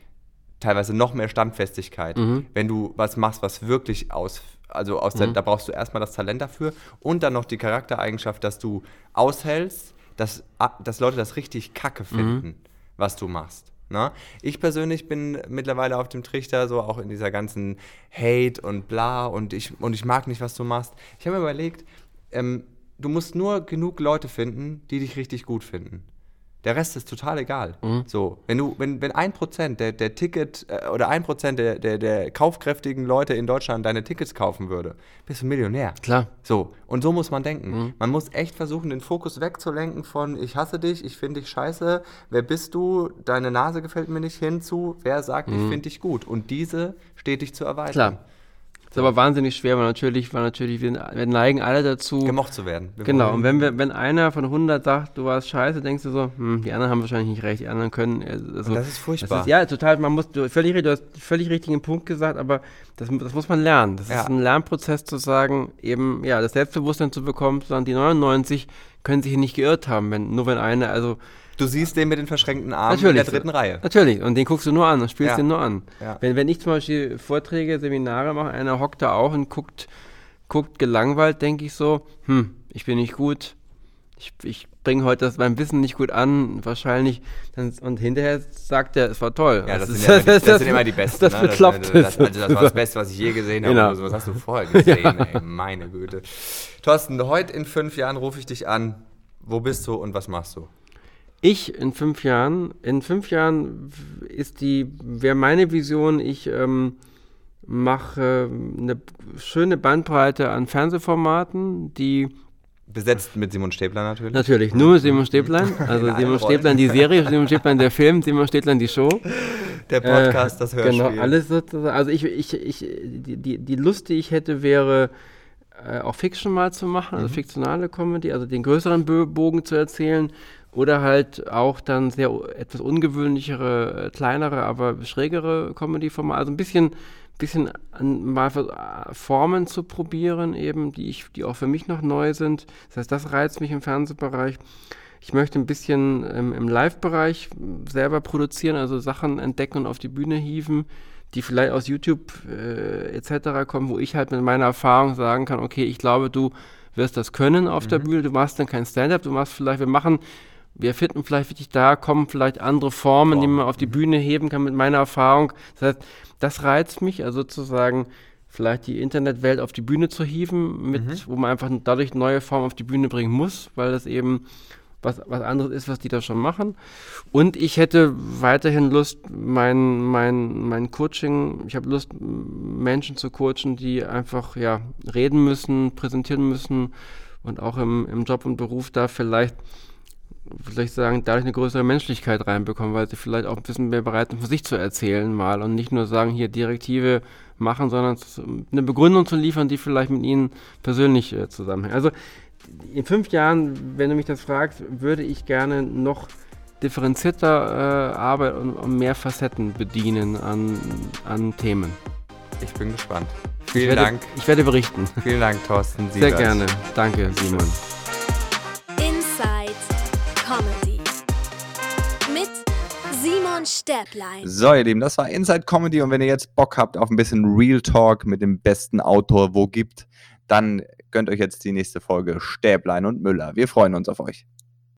teilweise noch mehr Standfestigkeit, mhm. wenn du was machst, was wirklich aus, also aus der, mhm. da brauchst du erstmal das Talent dafür und dann noch die Charaktereigenschaft, dass du aushältst, dass, dass Leute das richtig kacke mhm. finden, mhm. was du machst. Na? Ne? Ich persönlich bin mittlerweile auf dem Trichter, so auch in dieser ganzen Hate und bla und ich, und ich mag nicht, was du machst. Ich habe mir überlegt, ähm, du musst nur genug Leute finden, die dich richtig gut finden. Der Rest ist total egal. Mhm. So, wenn du, wenn, wenn ein Prozent der, der Ticket äh, oder ein Prozent der, der, der kaufkräftigen Leute in Deutschland deine Tickets kaufen würde, bist du Millionär. Klar. So, und so muss man denken. Mhm. Man muss echt versuchen, den Fokus wegzulenken von ich hasse dich, ich finde dich scheiße, wer bist du, deine Nase gefällt mir nicht hinzu, wer sagt, mhm. ich finde dich gut. Und diese stetig zu erweitern. Klar. Ist aber wahnsinnig schwer, weil natürlich, weil natürlich wir, wir neigen alle dazu. Gemocht zu werden. Genau, und wenn, wir, wenn einer von 100 sagt, du warst scheiße, denkst du so, hm, die anderen haben wahrscheinlich nicht recht, die anderen können. Also, das ist furchtbar. Das ist, ja, total, man muss, du, völlig, du hast völlig richtigen Punkt gesagt, aber das, das muss man lernen. Das ja. ist ein Lernprozess zu sagen, eben, ja, das Selbstbewusstsein zu bekommen, sondern die 99 können sich nicht geirrt haben, wenn, nur wenn einer, also Du siehst den mit den verschränkten Armen natürlich, in der dritten Reihe. Natürlich, und den guckst du nur an und spielst ja. den nur an. Ja. Wenn, wenn ich zum Beispiel Vorträge, Seminare mache, einer hockt da auch und guckt, guckt gelangweilt, denke ich so, hm, ich bin nicht gut, ich, ich bringe heute das mein Wissen nicht gut an, wahrscheinlich. Dann, und hinterher sagt er, es war toll. Ja, das, das sind, ja das, das, das, sind immer die Besten. Das, ne? bekloppt das, das, das, war das Beste, was ich je gesehen habe. Genau. Was hast du vorher gesehen? ja. ey, meine Güte. Thorsten, heute in fünf Jahren rufe ich dich an. Wo bist du und was machst du? Ich in fünf Jahren, in fünf Jahren ist die, wäre meine Vision, ich ähm, mache eine schöne Bandbreite an Fernsehformaten, die Besetzt mit Simon Stäbler natürlich. Natürlich, nur mit Simon Stäblein. Also Simon Stäblein die Serie, Simon Stäblein der Film, Simon Stäblein die Show. Der Podcast, äh, das Hörspiel. Genau, alles sozusagen. Also ich, ich, ich, die, die, die Lust, die ich hätte, wäre äh, auch Fiction mal zu machen, also mhm. fiktionale Comedy, also den größeren Bogen zu erzählen oder halt auch dann sehr etwas ungewöhnlichere, äh, kleinere, aber schrägere Comedy-Formate. Also ein bisschen bisschen an, mal Formen zu probieren, eben, die ich, die auch für mich noch neu sind. Das heißt, das reizt mich im Fernsehbereich. Ich möchte ein bisschen ähm, im Live-Bereich selber produzieren, also Sachen entdecken und auf die Bühne hieven, die vielleicht aus YouTube äh, etc. kommen, wo ich halt mit meiner Erfahrung sagen kann, okay, ich glaube, du wirst das können auf mhm. der Bühne, du machst dann kein Stand-up, du machst vielleicht, wir machen wir finden vielleicht wirklich da, kommen vielleicht andere Formen, Form. die man auf die mhm. Bühne heben kann mit meiner Erfahrung. Das heißt, das reizt mich, also sozusagen vielleicht die Internetwelt auf die Bühne zu hieven, mit, mhm. wo man einfach dadurch neue Formen auf die Bühne bringen muss, weil das eben was, was anderes ist, was die da schon machen. Und ich hätte weiterhin Lust, mein, mein, mein Coaching, ich habe Lust, Menschen zu coachen, die einfach ja, reden müssen, präsentieren müssen und auch im, im Job und Beruf da vielleicht vielleicht sagen, dadurch eine größere Menschlichkeit reinbekommen, weil sie vielleicht auch ein bisschen mehr bereit sind, von sich zu erzählen mal und nicht nur sagen, hier Direktive machen, sondern eine Begründung zu liefern, die vielleicht mit ihnen persönlich äh, zusammenhängt. Also in fünf Jahren, wenn du mich das fragst, würde ich gerne noch differenzierter äh, arbeiten und, und, mehr Facetten bedienen an, an Themen. Ich bin gespannt. Vielen ich werde, Dank. Ich werde berichten. Vielen Dank, Thorsten. Sehr gerne. Danke, Simon. Stäblein. So, ihr Lieben, das war Inside Comedy und wenn ihr jetzt Bock habt auf ein bisschen Real Talk mit dem besten Autor, wo gibt, dann gönnt euch jetzt die nächste Folge Stäblein und Müller. Wir freuen uns auf euch.